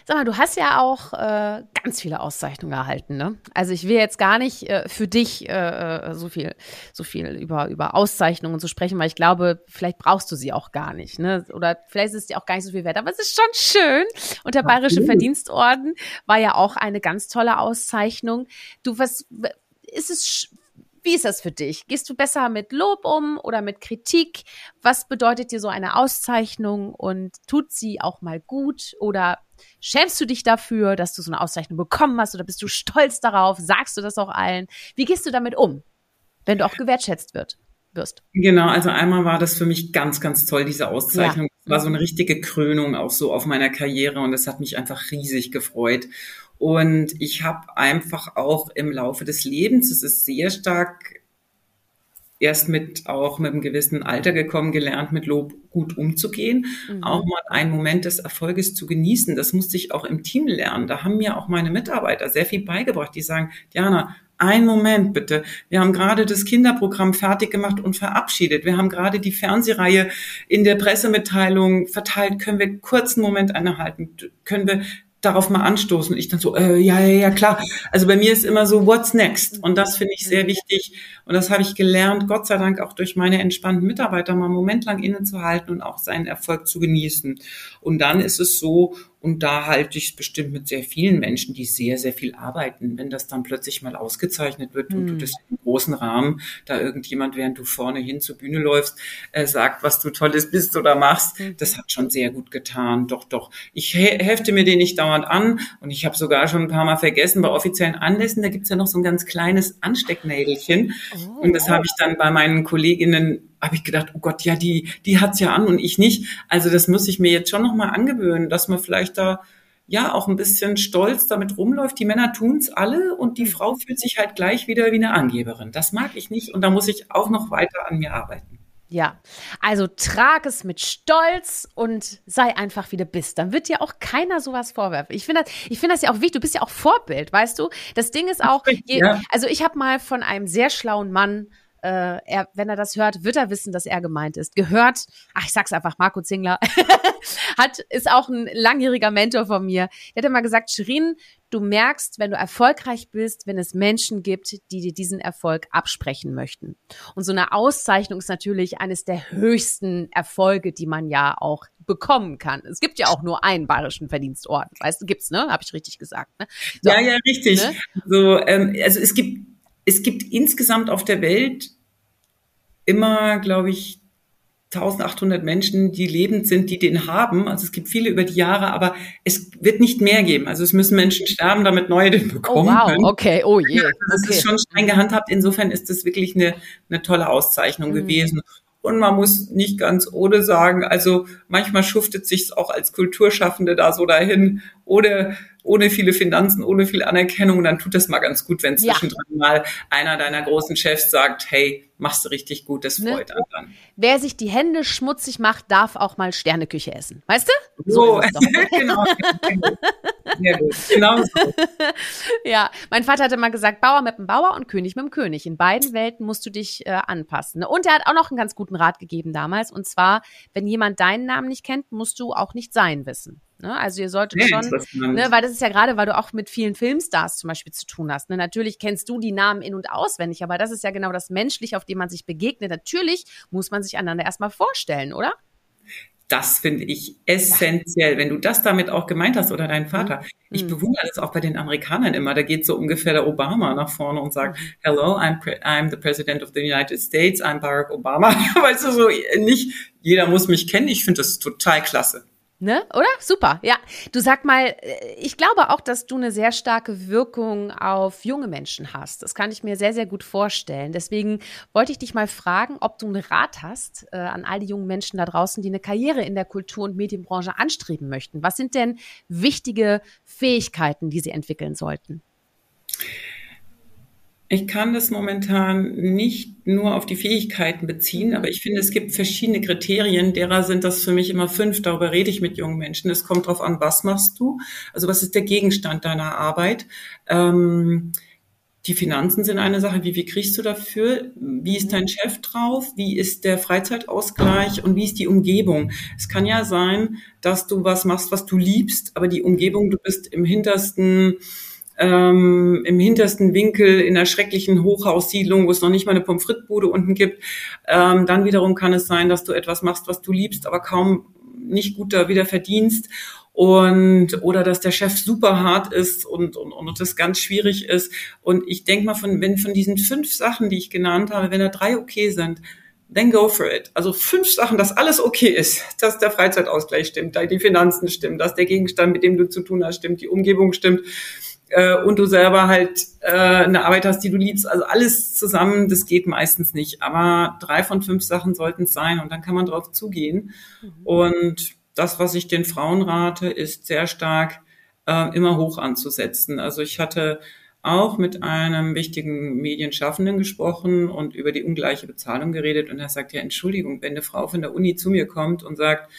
Sag mal, du hast ja auch äh, ganz viele Auszeichnungen erhalten, ne? Also ich will jetzt gar nicht äh, für dich äh, äh, so viel, so viel über über Auszeichnungen zu sprechen, weil ich glaube, vielleicht brauchst du sie auch gar nicht, ne? Oder vielleicht ist es dir auch gar nicht so viel wert. Aber es ist schon schön. Und der Bayerische Verdienstorden war ja auch eine ganz tolle Auszeichnung. Du was ist es Wie ist das für dich? Gehst du besser mit Lob um oder mit Kritik? Was bedeutet dir so eine Auszeichnung und tut sie auch mal gut oder schämst du dich dafür, dass du so eine Auszeichnung bekommen hast oder bist du stolz darauf? Sagst du das auch allen? Wie gehst du damit um, wenn du auch gewertschätzt wird, wirst? Genau, also einmal war das für mich ganz, ganz toll, diese Auszeichnung. Ja. war so eine richtige Krönung auch so auf meiner Karriere und es hat mich einfach riesig gefreut. Und ich habe einfach auch im Laufe des Lebens, es ist sehr stark erst mit auch mit einem gewissen Alter gekommen, gelernt, mit Lob gut umzugehen, mhm. auch mal einen Moment des Erfolges zu genießen. Das musste ich auch im Team lernen. Da haben mir auch meine Mitarbeiter sehr viel beigebracht. Die sagen, Diana, ein Moment bitte. Wir haben gerade das Kinderprogramm fertig gemacht und verabschiedet. Wir haben gerade die Fernsehreihe in der Pressemitteilung verteilt. Können wir kurzen Moment einhalten? Können wir darauf mal anstoßen. Ich dann so, äh, ja, ja, ja, klar. Also bei mir ist immer so, what's next? Und das finde ich sehr wichtig. Und das habe ich gelernt, Gott sei Dank auch durch meine entspannten Mitarbeiter, mal einen Moment lang innezuhalten und auch seinen Erfolg zu genießen. Und dann ist es so, und da halte ich es bestimmt mit sehr vielen Menschen, die sehr, sehr viel arbeiten. Wenn das dann plötzlich mal ausgezeichnet wird und du hm. das im großen Rahmen, da irgendjemand, während du vorne hin zur Bühne läufst, äh, sagt, was du Tolles bist oder machst, mhm. das hat schon sehr gut getan. Doch, doch. Ich hefte mir den nicht dauernd an und ich habe sogar schon ein paar Mal vergessen, bei offiziellen Anlässen, da gibt's ja noch so ein ganz kleines Anstecknädelchen. Oh. Und das habe ich dann bei meinen Kolleginnen habe ich gedacht, oh Gott, ja, die, die hat's ja an und ich nicht. Also das muss ich mir jetzt schon nochmal angewöhnen, dass man vielleicht da ja auch ein bisschen stolz damit rumläuft. Die Männer tun's alle und die Frau fühlt sich halt gleich wieder wie eine Angeberin. Das mag ich nicht und da muss ich auch noch weiter an mir arbeiten. Ja, also trag es mit Stolz und sei einfach wie du bist. Dann wird dir auch keiner sowas vorwerfen. Ich finde das, ich finde das ja auch wichtig. Du bist ja auch Vorbild, weißt du? Das Ding ist auch, je, also ich habe mal von einem sehr schlauen Mann äh, er, wenn er das hört, wird er wissen, dass er gemeint ist. Gehört, ach, ich sag's einfach, Marco Zingler, <laughs> hat, ist auch ein langjähriger Mentor von mir. Der hat immer gesagt, Shirin, du merkst, wenn du erfolgreich bist, wenn es Menschen gibt, die dir diesen Erfolg absprechen möchten. Und so eine Auszeichnung ist natürlich eines der höchsten Erfolge, die man ja auch bekommen kann. Es gibt ja auch nur einen bayerischen Verdienstorden. Weißt du, gibt's, ne? Habe ich richtig gesagt, ne? So, ja, ja, richtig. Ne? So, ähm, also es gibt es gibt insgesamt auf der Welt immer, glaube ich, 1800 Menschen, die lebend sind, die den haben. Also es gibt viele über die Jahre, aber es wird nicht mehr geben. Also es müssen Menschen sterben, damit neue den bekommen oh, wow. können. Okay, oh je. Das okay. ist schon streng gehandhabt. Insofern ist das wirklich eine, eine tolle Auszeichnung mhm. gewesen. Und man muss nicht ganz ohne sagen, also manchmal schuftet sich's auch als Kulturschaffende da so dahin, ohne ohne viele Finanzen, ohne viel Anerkennung, dann tut das mal ganz gut, wenn zwischendrin ja. mal einer deiner großen Chefs sagt, hey, machst du richtig gut, das ne? freut ne? dann. Wer sich die Hände schmutzig macht, darf auch mal Sterneküche essen. Weißt du? So, so <laughs> genau. Sehr gut. Genau so. <laughs> Ja, mein Vater hatte mal gesagt, Bauer mit dem Bauer und König mit dem König. In beiden Welten musst du dich äh, anpassen. Und er hat auch noch einen ganz guten Rat gegeben damals. Und zwar, wenn jemand deinen Namen nicht kennt, musst du auch nicht sein wissen. Ne? Also ihr solltet nee, schon, ne, weil das ist ja gerade, weil du auch mit vielen Filmstars zum Beispiel zu tun hast. Ne? Natürlich kennst du die Namen in- und auswendig, aber das ist ja genau das Menschliche, auf dem man sich begegnet. Natürlich muss man sich einander erstmal vorstellen, oder? Das finde ich essentiell. Ja. Wenn du das damit auch gemeint hast oder dein Vater. Mhm. Ich bewundere das auch bei den Amerikanern immer. Da geht so ungefähr der Obama nach vorne und sagt, mhm. hello, I'm, I'm the President of the United States, I'm Barack Obama. <laughs> weißt du, so nicht jeder muss mich kennen. Ich finde das total klasse. Ne? Oder? Super. Ja. Du sag mal, äh, ich glaube auch, dass du eine sehr starke Wirkung auf junge Menschen hast. Das kann ich mir sehr, sehr gut vorstellen. Deswegen wollte ich dich mal fragen, ob du einen Rat hast äh, an all die jungen Menschen da draußen, die eine Karriere in der Kultur- und Medienbranche anstreben möchten. Was sind denn wichtige Fähigkeiten, die sie entwickeln sollten? Ich kann das momentan nicht nur auf die Fähigkeiten beziehen, aber ich finde, es gibt verschiedene Kriterien. Derer sind das für mich immer fünf. Darüber rede ich mit jungen Menschen. Es kommt darauf an, was machst du? Also was ist der Gegenstand deiner Arbeit? Ähm, die Finanzen sind eine Sache. Wie viel kriegst du dafür? Wie ist dein Chef drauf? Wie ist der Freizeitausgleich? Und wie ist die Umgebung? Es kann ja sein, dass du was machst, was du liebst, aber die Umgebung, du bist im hintersten ähm, im hintersten Winkel in einer schrecklichen Hochhaussiedlung, wo es noch nicht mal eine Pommes frites Bude unten gibt. Ähm, dann wiederum kann es sein, dass du etwas machst, was du liebst, aber kaum nicht gut da wieder verdienst und oder dass der Chef super hart ist und, und, und das ganz schwierig ist. Und ich denke mal, von, wenn von diesen fünf Sachen, die ich genannt habe, wenn da drei okay sind, then go for it. Also fünf Sachen, dass alles okay ist, dass der Freizeitausgleich stimmt, die Finanzen stimmen, dass der Gegenstand, mit dem du zu tun hast, stimmt, die Umgebung stimmt äh, und du selber halt äh, eine Arbeit hast, die du liebst. Also alles zusammen, das geht meistens nicht. Aber drei von fünf Sachen sollten es sein und dann kann man drauf zugehen. Mhm. Und das, was ich den Frauen rate, ist sehr stark äh, immer hoch anzusetzen. Also ich hatte auch mit einem wichtigen Medienschaffenden gesprochen und über die ungleiche Bezahlung geredet. Und er sagt, ja, Entschuldigung, wenn eine Frau von der Uni zu mir kommt und sagt,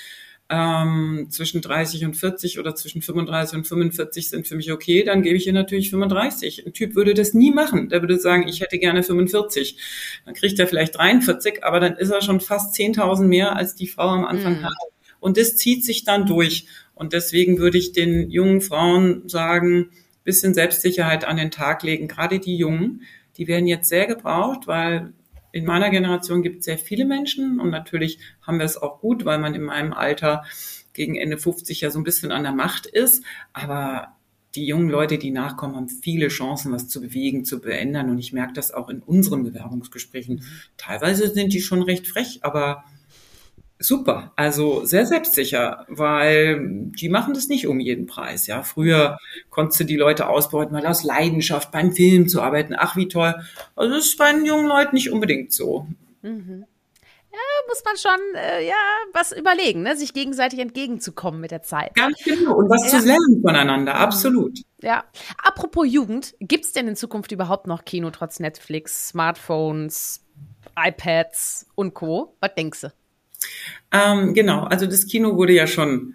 ähm, zwischen 30 und 40 oder zwischen 35 und 45 sind für mich okay, dann gebe ich ihr natürlich 35. Ein Typ würde das nie machen. Der würde sagen, ich hätte gerne 45. Dann kriegt er vielleicht 43, aber dann ist er schon fast 10.000 mehr, als die Frau am Anfang mhm. hat. Und das zieht sich dann durch. Und deswegen würde ich den jungen Frauen sagen, bisschen Selbstsicherheit an den Tag legen, gerade die Jungen. Die werden jetzt sehr gebraucht, weil in meiner Generation gibt es sehr viele Menschen und natürlich haben wir es auch gut, weil man in meinem Alter gegen Ende 50 ja so ein bisschen an der Macht ist. Aber die jungen Leute, die nachkommen, haben viele Chancen, was zu bewegen, zu beändern. Und ich merke das auch in unseren Bewerbungsgesprächen. Teilweise sind die schon recht frech, aber super, also sehr selbstsicher, weil die machen das nicht um jeden Preis. Ja, früher konntest du die Leute ausbeuten, mal aus Leidenschaft beim Film zu arbeiten. Ach, wie toll. Also das ist bei den jungen Leuten nicht unbedingt so. Mhm. Ja, muss man schon äh, ja was überlegen, ne? sich gegenseitig entgegenzukommen mit der Zeit. Ganz genau und was ja. zu lernen voneinander, absolut. Ja. Apropos Jugend, gibt es denn in Zukunft überhaupt noch Kino trotz Netflix, Smartphones, iPads und Co? Was denkst du? Ähm, genau, also das Kino wurde ja schon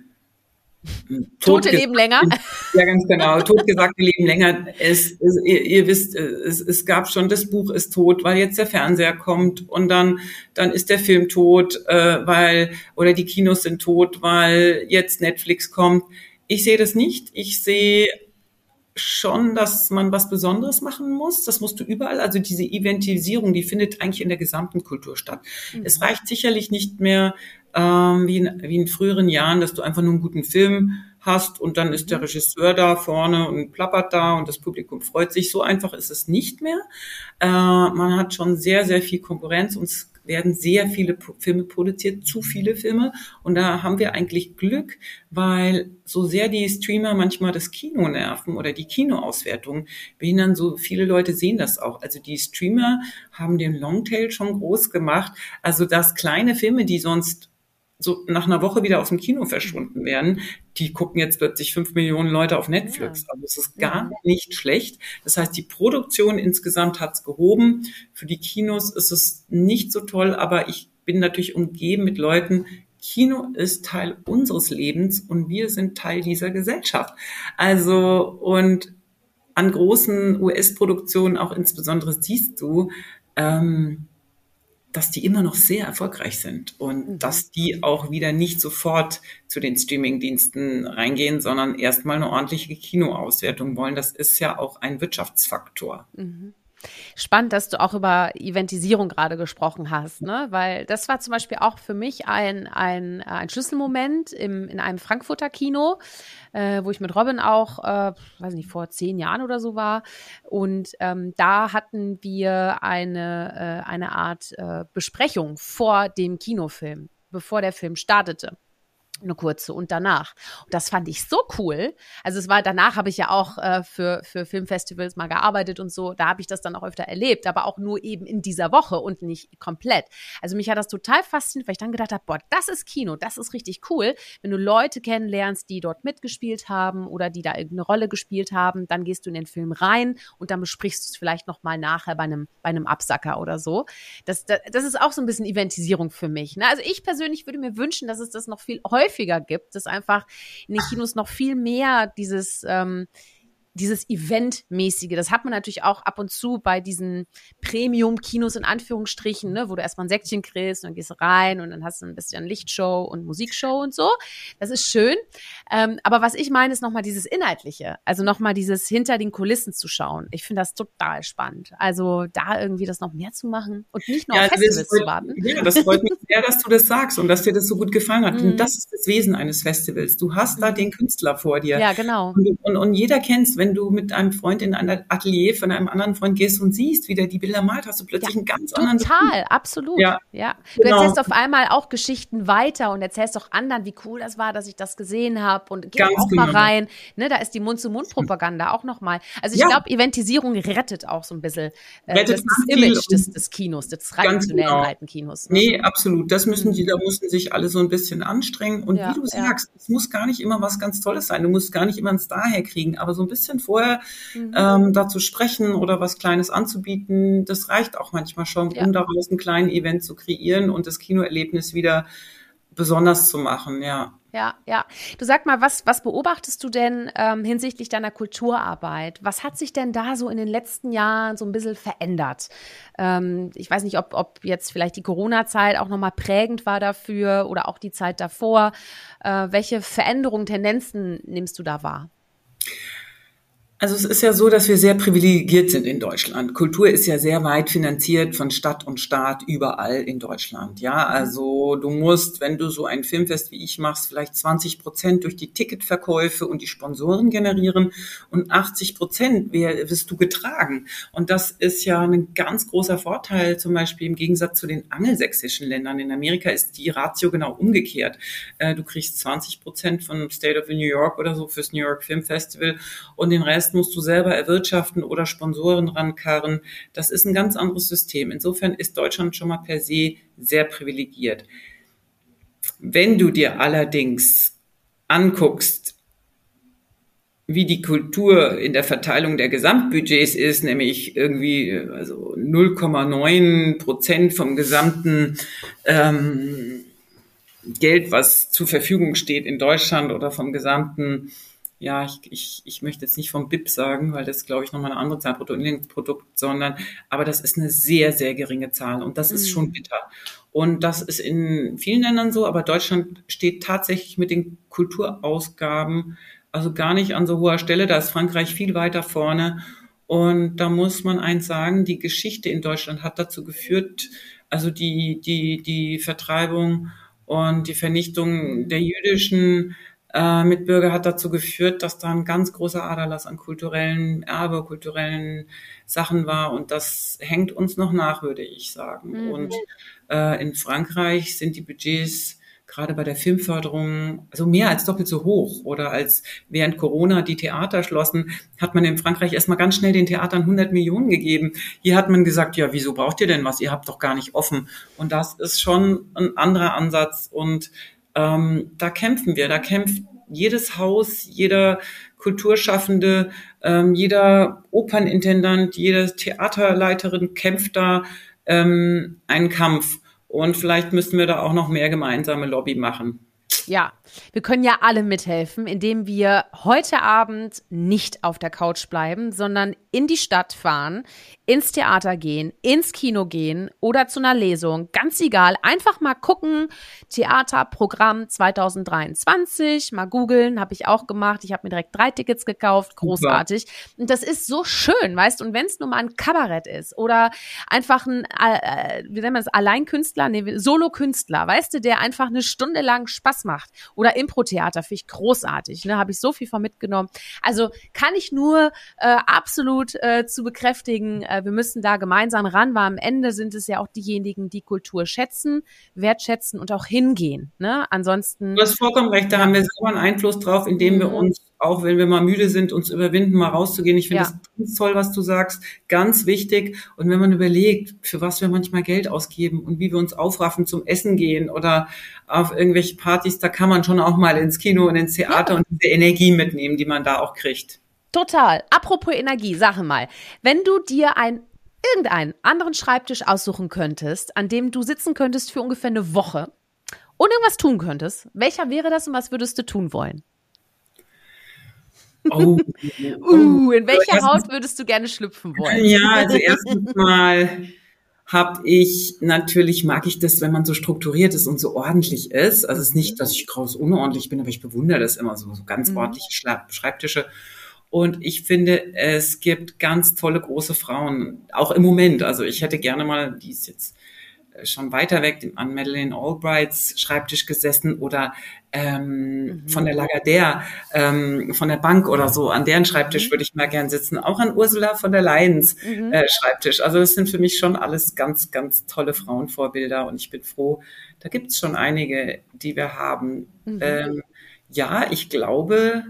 Tote leben länger. <laughs> Ja, ganz genau. Totgesagte leben länger. Es, es, ihr, ihr wisst, es, es gab schon, das Buch ist tot, weil jetzt der Fernseher kommt und dann, dann ist der Film tot, äh, weil, oder die Kinos sind tot, weil jetzt Netflix kommt. Ich sehe das nicht. Ich sehe schon, dass man was Besonderes machen muss. Das musst du überall. Also diese Eventisierung, die findet eigentlich in der gesamten Kultur statt. Mhm. Es reicht sicherlich nicht mehr ähm, wie, in, wie in früheren Jahren, dass du einfach nur einen guten Film hast und dann ist der mhm. Regisseur da vorne und plappert da und das Publikum freut sich. So einfach ist es nicht mehr. Äh, man hat schon sehr, sehr viel Konkurrenz und es werden sehr viele Filme produziert, zu viele Filme. Und da haben wir eigentlich Glück, weil so sehr die Streamer manchmal das Kino nerven oder die Kinoauswertung behindern, so viele Leute sehen das auch. Also die Streamer haben den Longtail schon groß gemacht. Also dass kleine Filme, die sonst so nach einer Woche wieder aus dem Kino verschwunden werden, die gucken jetzt plötzlich fünf Millionen Leute auf Netflix. Also es ist gar nicht schlecht. Das heißt, die Produktion insgesamt hat's gehoben. Für die Kinos ist es nicht so toll, aber ich bin natürlich umgeben mit Leuten, Kino ist Teil unseres Lebens und wir sind Teil dieser Gesellschaft. Also, und an großen US-Produktionen auch insbesondere siehst du, ähm, dass die immer noch sehr erfolgreich sind und mhm. dass die auch wieder nicht sofort zu den Streamingdiensten reingehen, sondern erstmal eine ordentliche Kinoauswertung wollen. Das ist ja auch ein Wirtschaftsfaktor. Mhm. Spannend, dass du auch über Eventisierung gerade gesprochen hast, ne? Weil das war zum Beispiel auch für mich ein, ein, ein Schlüsselmoment im, in einem Frankfurter Kino, äh, wo ich mit Robin auch, äh, weiß nicht, vor zehn Jahren oder so war. Und ähm, da hatten wir eine, äh, eine Art äh, Besprechung vor dem Kinofilm, bevor der Film startete eine kurze und danach. Und das fand ich so cool. Also es war danach habe ich ja auch äh, für für Filmfestivals mal gearbeitet und so. Da habe ich das dann auch öfter erlebt, aber auch nur eben in dieser Woche und nicht komplett. Also mich hat das total fasziniert, weil ich dann gedacht habe, boah, das ist Kino, das ist richtig cool, wenn du Leute kennenlernst, die dort mitgespielt haben oder die da irgendeine Rolle gespielt haben, dann gehst du in den Film rein und dann besprichst du es vielleicht noch mal nachher bei einem bei einem Absacker oder so. Das, das das ist auch so ein bisschen Eventisierung für mich. Ne? Also ich persönlich würde mir wünschen, dass es das noch viel häufiger häufiger gibt, dass einfach in den Kinos noch viel mehr dieses ähm, dieses Eventmäßige, das hat man natürlich auch ab und zu bei diesen Premium-Kinos in Anführungsstrichen, ne, wo du erstmal ein Säckchen kriegst und dann gehst rein und dann hast du ein bisschen Lichtshow und Musikshow und so. Das ist schön. Ähm, aber was ich meine, ist nochmal dieses Inhaltliche. Also nochmal dieses hinter den Kulissen zu schauen. Ich finde das total spannend. Also da irgendwie das noch mehr zu machen und nicht nur ja, auf Festivals zu warten. Ja, das freut mich sehr, dass du das sagst und dass dir das so gut gefallen hat. Mhm. Und das ist das Wesen eines Festivals. Du hast da mhm. den Künstler vor dir. Ja, genau. Und, und, und jeder kennst, wenn du mit einem Freund in ein Atelier von einem anderen Freund gehst und siehst, wie der die Bilder malt, hast du plötzlich ja, einen ganz total, anderen. Total, absolut. Ja. ja. Du genau. erzählst auf einmal auch Geschichten weiter und erzählst auch anderen, wie cool das war, dass ich das gesehen habe und geh auch genau. mal rein. Ne, da ist die Mund-zu-Mund-Propaganda auch nochmal. Also ich ja. glaube, Eventisierung rettet auch so ein bisschen äh, das, Image des, des Kinos, des traditionellen genau. alten Kinos. Ne? Nee, absolut. Das müssen die, da mussten sich alle so ein bisschen anstrengen. Und wie du sagst, es muss gar nicht immer was ganz Tolles sein. Du musst gar nicht immer einen Star herkriegen, aber so ein bisschen vorher mhm. ähm, dazu sprechen oder was Kleines anzubieten, das reicht auch manchmal schon, um daraus einen kleinen Event zu kreieren und das Kinoerlebnis wieder besonders zu machen, ja. Ja, ja. Du sag mal, was, was beobachtest du denn ähm, hinsichtlich deiner Kulturarbeit? Was hat sich denn da so in den letzten Jahren so ein bisschen verändert? Ähm, ich weiß nicht, ob, ob jetzt vielleicht die Corona-Zeit auch nochmal prägend war dafür oder auch die Zeit davor. Äh, welche Veränderungen, Tendenzen nimmst du da wahr? Also es ist ja so, dass wir sehr privilegiert sind in Deutschland. Kultur ist ja sehr weit finanziert von Stadt und Staat überall in Deutschland. Ja, also du musst, wenn du so ein Filmfest wie ich machst, vielleicht 20 Prozent durch die Ticketverkäufe und die Sponsoren generieren und 80 Prozent wirst du getragen. Und das ist ja ein ganz großer Vorteil, zum Beispiel im Gegensatz zu den angelsächsischen Ländern. In Amerika ist die Ratio genau umgekehrt. Äh, du kriegst 20 Prozent von State of New York oder so fürs New York Film Festival und den Rest Rest musst du selber erwirtschaften oder Sponsoren rankarren. Das ist ein ganz anderes System. Insofern ist Deutschland schon mal per se sehr privilegiert. Wenn du dir allerdings anguckst, wie die Kultur in der Verteilung der Gesamtbudgets ist, nämlich irgendwie also 0,9 Prozent vom gesamten ähm, Geld, was zur Verfügung steht in Deutschland oder vom gesamten ja, ich, ich, ich möchte jetzt nicht vom BIP sagen, weil das, glaube ich, nochmal eine andere Zahl, Bruttoinlandsprodukt, sondern, aber das ist eine sehr, sehr geringe Zahl und das ist mhm. schon bitter. Und das ist in vielen Ländern so, aber Deutschland steht tatsächlich mit den Kulturausgaben also gar nicht an so hoher Stelle. Da ist Frankreich viel weiter vorne. Und da muss man eins sagen, die Geschichte in Deutschland hat dazu geführt, also die, die, die Vertreibung und die Vernichtung der jüdischen äh, Mitbürger hat dazu geführt, dass da ein ganz großer Aderlass an kulturellen Erbe, kulturellen Sachen war und das hängt uns noch nach, würde ich sagen. Mhm. Und äh, in Frankreich sind die Budgets gerade bei der Filmförderung also mehr als doppelt so hoch oder als während Corona die Theater schlossen, hat man in Frankreich erstmal ganz schnell den Theatern 100 Millionen gegeben. Hier hat man gesagt, ja, wieso braucht ihr denn was? Ihr habt doch gar nicht offen. Und das ist schon ein anderer Ansatz und ähm, da kämpfen wir, da kämpft jedes Haus, jeder Kulturschaffende, ähm, jeder Opernintendant, jede Theaterleiterin kämpft da ähm, einen Kampf. Und vielleicht müssen wir da auch noch mehr gemeinsame Lobby machen. Ja, wir können ja alle mithelfen, indem wir heute Abend nicht auf der Couch bleiben, sondern in die Stadt fahren, ins Theater gehen, ins Kino gehen oder zu einer Lesung. Ganz egal. Einfach mal gucken. Theaterprogramm 2023. Mal googeln. Habe ich auch gemacht. Ich habe mir direkt drei Tickets gekauft. Großartig. Und das ist so schön, weißt Und wenn es nur mal ein Kabarett ist oder einfach ein, äh, wie nennt man das, Alleinkünstler, nee, Solokünstler, weißt du, der einfach eine Stunde lang Spaß macht. Oder Impro-Theater, finde ich großartig. Ne? Habe ich so viel von mitgenommen. Also kann ich nur äh, absolut äh, zu bekräftigen, äh, äh, wir müssen da gemeinsam ran, weil am Ende sind es ja auch diejenigen, die Kultur schätzen, wertschätzen und auch hingehen. Ne? Ansonsten. Du hast vollkommen recht, da haben wir selber einen Einfluss drauf, indem mhm. wir uns, auch wenn wir mal müde sind, uns überwinden, mal rauszugehen. Ich finde ja. das ganz toll, was du sagst, ganz wichtig. Und wenn man überlegt, für was wir manchmal Geld ausgeben und wie wir uns aufraffen zum Essen gehen oder auf irgendwelche Partys, da kann man schon auch mal ins Kino und ins Theater ja. und diese Energie mitnehmen, die man da auch kriegt. Total. Apropos Energie, sag mal, wenn du dir ein irgendeinen anderen Schreibtisch aussuchen könntest, an dem du sitzen könntest für ungefähr eine Woche und irgendwas tun könntest, welcher wäre das und was würdest du tun wollen? Oh, <laughs> uh, in welche also Haut würdest du gerne schlüpfen wollen? Ja, also erstens mal habe ich natürlich mag ich das, wenn man so strukturiert ist und so ordentlich ist. Also es ist nicht, dass ich kraus unordentlich bin, aber ich bewundere das immer so, so ganz mhm. ordentliche Schreibtische. Und ich finde, es gibt ganz tolle große Frauen, auch im Moment. Also ich hätte gerne mal, die ist jetzt äh, schon weiter weg, an Madeleine Albrights Schreibtisch gesessen oder ähm, mhm. von der Lagardère, ähm, von der Bank oder so, an deren Schreibtisch mhm. würde ich mal gern sitzen. Auch an Ursula von der Leyens mhm. äh, Schreibtisch. Also das sind für mich schon alles ganz, ganz tolle Frauenvorbilder und ich bin froh, da gibt es schon einige, die wir haben. Mhm. Ähm, ja, ich glaube,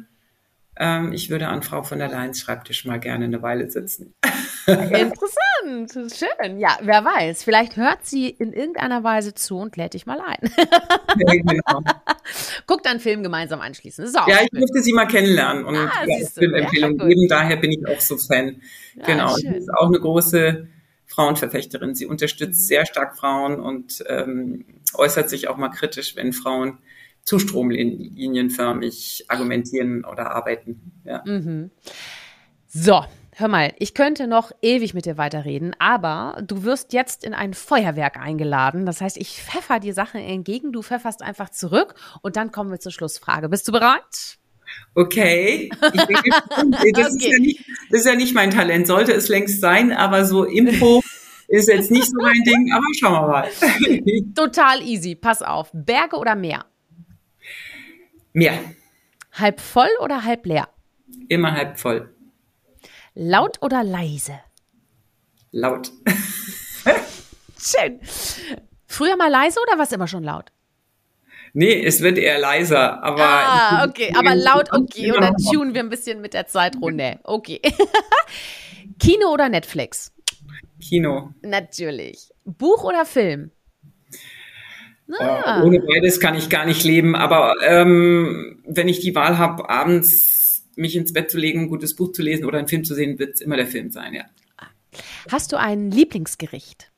ähm, ich würde an Frau von der Leyen's Schreibtisch mal gerne eine Weile sitzen. <laughs> Interessant, schön. Ja, wer weiß, vielleicht hört sie in irgendeiner Weise zu und lädt dich mal ein. ja, genau. <laughs> Guckt einen Film gemeinsam anschließend. ja, ich durfte sie mal kennenlernen und ah, ja, Filmempfehlungen ja, geben. Daher bin ich auch so Fan. Ja, genau. Schön. Sie ist auch eine große Frauenverfechterin. Sie unterstützt mhm. sehr stark Frauen und ähm, äußert sich auch mal kritisch, wenn Frauen zu stromlinienförmig argumentieren oder arbeiten. Ja. Mhm. So, hör mal, ich könnte noch ewig mit dir weiterreden, aber du wirst jetzt in ein Feuerwerk eingeladen. Das heißt, ich pfeffer dir Sachen entgegen, du pfefferst einfach zurück und dann kommen wir zur Schlussfrage. Bist du bereit? Okay. <laughs> das, okay. Ist ja nicht, das ist ja nicht mein Talent, sollte es längst sein, aber so Info <laughs> ist jetzt nicht so mein Ding, aber schauen wir mal. Total easy. Pass auf. Berge oder Meer? Mehr. Halb voll oder halb leer? Immer halb voll. Laut oder leise? Laut. <laughs> Schön. Früher mal leise oder was immer schon laut? Nee, es wird eher leiser, aber. Ah, okay, aber laut, okay. Und dann tunen wir ein bisschen mit der Zeit runter. Okay. <laughs> Kino oder Netflix? Kino. Natürlich. Buch oder Film? Ah. Äh, ohne beides kann ich gar nicht leben. Aber ähm, wenn ich die Wahl habe, abends mich ins Bett zu legen, ein gutes Buch zu lesen oder einen Film zu sehen, wird es immer der Film sein, ja. Hast du ein Lieblingsgericht?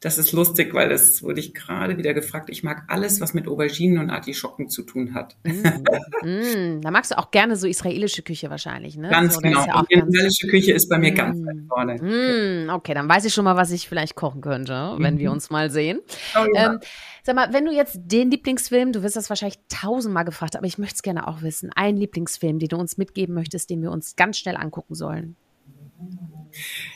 Das ist lustig, weil das wurde ich gerade wieder gefragt. Ich mag alles, was mit Auberginen und Artischocken zu tun hat. Mm, mm, da magst du auch gerne so israelische Küche wahrscheinlich, ne? Ganz so, genau. Ja israelische Küche ist bei mir mm, ganz weit vorne. Mm, okay, dann weiß ich schon mal, was ich vielleicht kochen könnte, wenn mhm. wir uns mal sehen. Oh, ja. ähm, sag mal, wenn du jetzt den Lieblingsfilm, du wirst das wahrscheinlich tausendmal gefragt, aber ich möchte es gerne auch wissen, einen Lieblingsfilm, den du uns mitgeben möchtest, den wir uns ganz schnell angucken sollen.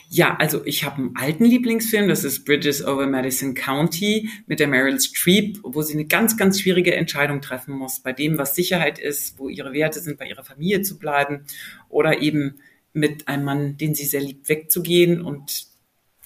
Ja, also ich habe einen alten Lieblingsfilm, das ist Bridges over Madison County mit der Meryl Streep, wo sie eine ganz, ganz schwierige Entscheidung treffen muss, bei dem, was Sicherheit ist, wo ihre Werte sind, bei ihrer Familie zu bleiben oder eben mit einem Mann, den sie sehr liebt, wegzugehen und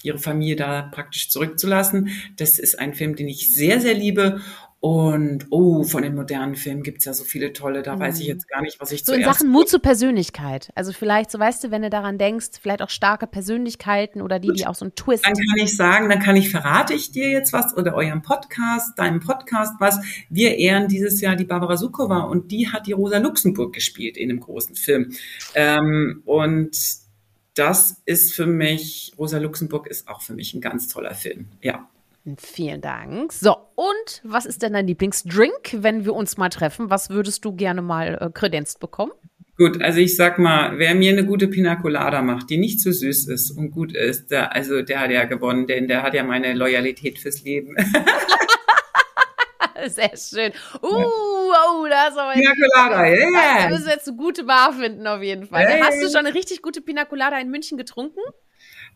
ihre Familie da praktisch zurückzulassen. Das ist ein Film, den ich sehr, sehr liebe und oh, von den modernen Filmen gibt es ja so viele tolle, da mhm. weiß ich mhm. jetzt gar nicht, was ich so zuerst... So in Sachen Mut zur Persönlichkeit. Also vielleicht, so weißt du, wenn du daran denkst, vielleicht auch starke Persönlichkeiten oder die, Gut. die auch so einen Twist... Dann kann ich sagen, dann kann ich, verrate ich dir jetzt was oder eurem Podcast, deinem Podcast was. Wir ehren dieses Jahr die Barbara Sukowa und die hat die Rosa Luxemburg gespielt in einem großen Film. Ähm, und das ist für mich, Rosa Luxemburg ist auch für mich ein ganz toller Film, ja. Vielen Dank. So, und was ist denn dein Lieblingsdrink, wenn wir uns mal treffen? Was würdest du gerne mal äh, kredenzt bekommen? Gut, also ich sag mal, wer mir eine gute Pina Colada macht, die nicht zu so süß ist und gut ist, der, also der hat ja gewonnen, denn der hat ja meine Loyalität fürs Leben. <laughs> Sehr schön. Uh, oh, da ist aber Pina Colada, ja. Yeah. Da müssen wir jetzt eine gute Bar finden auf jeden Fall. Hey. Hast du schon eine richtig gute Pina Colada in München getrunken?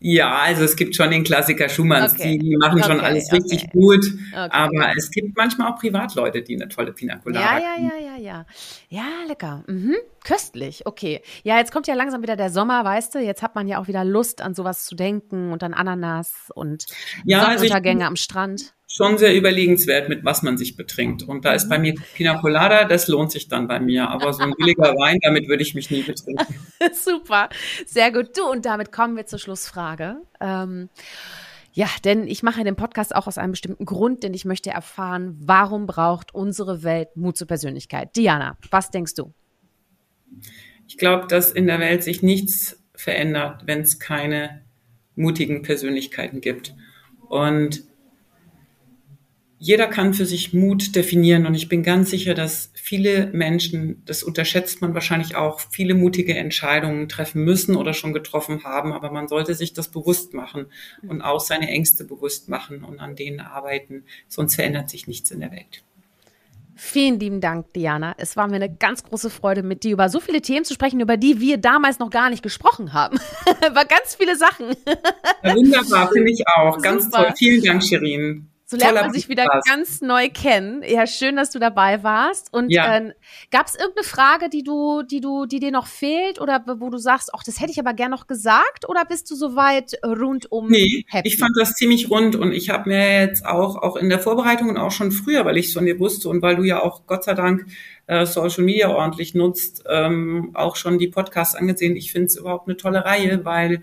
Ja, also es gibt schon den Klassiker Schumanns, okay. die machen okay, schon alles okay. richtig gut. Aber es gibt manchmal auch Privatleute, die eine tolle Pina Colada Ja, ja, ja, ja, ja. Ja, lecker. Mhm. Köstlich, okay. Ja, jetzt kommt ja langsam wieder der Sommer, weißt du? Jetzt hat man ja auch wieder Lust, an sowas zu denken und an Ananas und ja, Sonnenuntergänge also am Strand schon sehr überlegenswert, mit was man sich betrinkt. Und da ist bei mir Pina Colada, das lohnt sich dann bei mir. Aber so ein billiger <laughs> Wein, damit würde ich mich nie betrinken. <laughs> Super, sehr gut. Du, und damit kommen wir zur Schlussfrage. Ähm, ja, denn ich mache den Podcast auch aus einem bestimmten Grund, denn ich möchte erfahren, warum braucht unsere Welt Mut zur Persönlichkeit? Diana, was denkst du? Ich glaube, dass in der Welt sich nichts verändert, wenn es keine mutigen Persönlichkeiten gibt. Und jeder kann für sich Mut definieren und ich bin ganz sicher, dass viele Menschen, das unterschätzt man wahrscheinlich auch, viele mutige Entscheidungen treffen müssen oder schon getroffen haben, aber man sollte sich das bewusst machen und auch seine Ängste bewusst machen und an denen arbeiten, sonst verändert sich nichts in der Welt. Vielen lieben Dank, Diana. Es war mir eine ganz große Freude, mit dir über so viele Themen zu sprechen, über die wir damals noch gar nicht gesprochen haben. <laughs> über ganz viele Sachen. Ja, wunderbar, finde ich auch. Ganz Super. toll. Vielen Dank, Shirin. So lernt man sich wieder ganz neu kennen. Ja, schön, dass du dabei warst. Und ja. äh, gab es irgendeine Frage, die du, die du, die dir noch fehlt oder wo du sagst, ach, das hätte ich aber gern noch gesagt? Oder bist du soweit rundum nee, happy? Ich fand das ziemlich rund und ich habe mir jetzt auch, auch in der Vorbereitung und auch schon früher, weil ich es von dir wusste und weil du ja auch Gott sei Dank äh, Social Media ordentlich nutzt, ähm, auch schon die Podcasts angesehen. Ich finde es überhaupt eine tolle Reihe, weil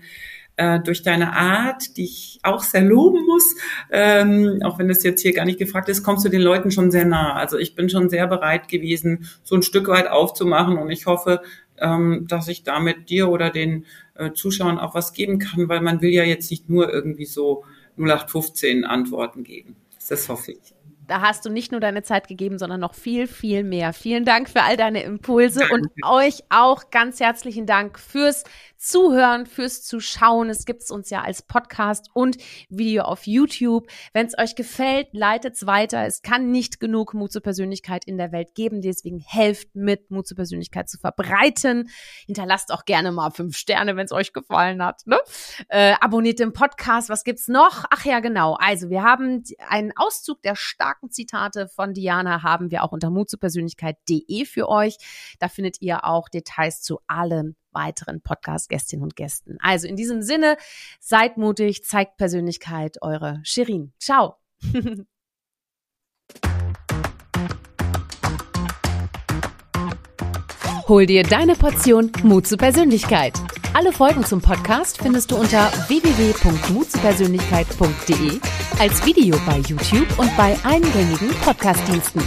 äh, durch deine Art, die ich auch sehr loben muss, ähm, auch wenn das jetzt hier gar nicht gefragt ist, kommst du den Leuten schon sehr nah. Also ich bin schon sehr bereit gewesen, so ein Stück weit aufzumachen und ich hoffe, ähm, dass ich damit dir oder den äh, Zuschauern auch was geben kann, weil man will ja jetzt nicht nur irgendwie so 0815 Antworten geben. Das hoffe ich da hast du nicht nur deine Zeit gegeben, sondern noch viel, viel mehr. Vielen Dank für all deine Impulse und euch auch ganz herzlichen Dank fürs Zuhören, fürs Zuschauen. Es gibt es uns ja als Podcast und Video auf YouTube. Wenn es euch gefällt, leitet es weiter. Es kann nicht genug Mut zur Persönlichkeit in der Welt geben. Deswegen helft mit, Mut zur Persönlichkeit zu verbreiten. Hinterlasst auch gerne mal fünf Sterne, wenn es euch gefallen hat. Ne? Äh, abonniert den Podcast. Was gibt's noch? Ach ja, genau. Also wir haben einen Auszug der starken Zitate von Diana haben wir auch unter mutzupersönlichkeit.de für euch. Da findet ihr auch Details zu allen weiteren Podcast-Gästinnen und Gästen. Also in diesem Sinne, seid mutig, zeigt Persönlichkeit, eure Shirin. Ciao. <laughs> Hol dir deine Portion Mut zur Persönlichkeit. Alle Folgen zum Podcast findest du unter www.mutzupersönlichkeit.de als Video bei YouTube und bei eingängigen Podcastdiensten.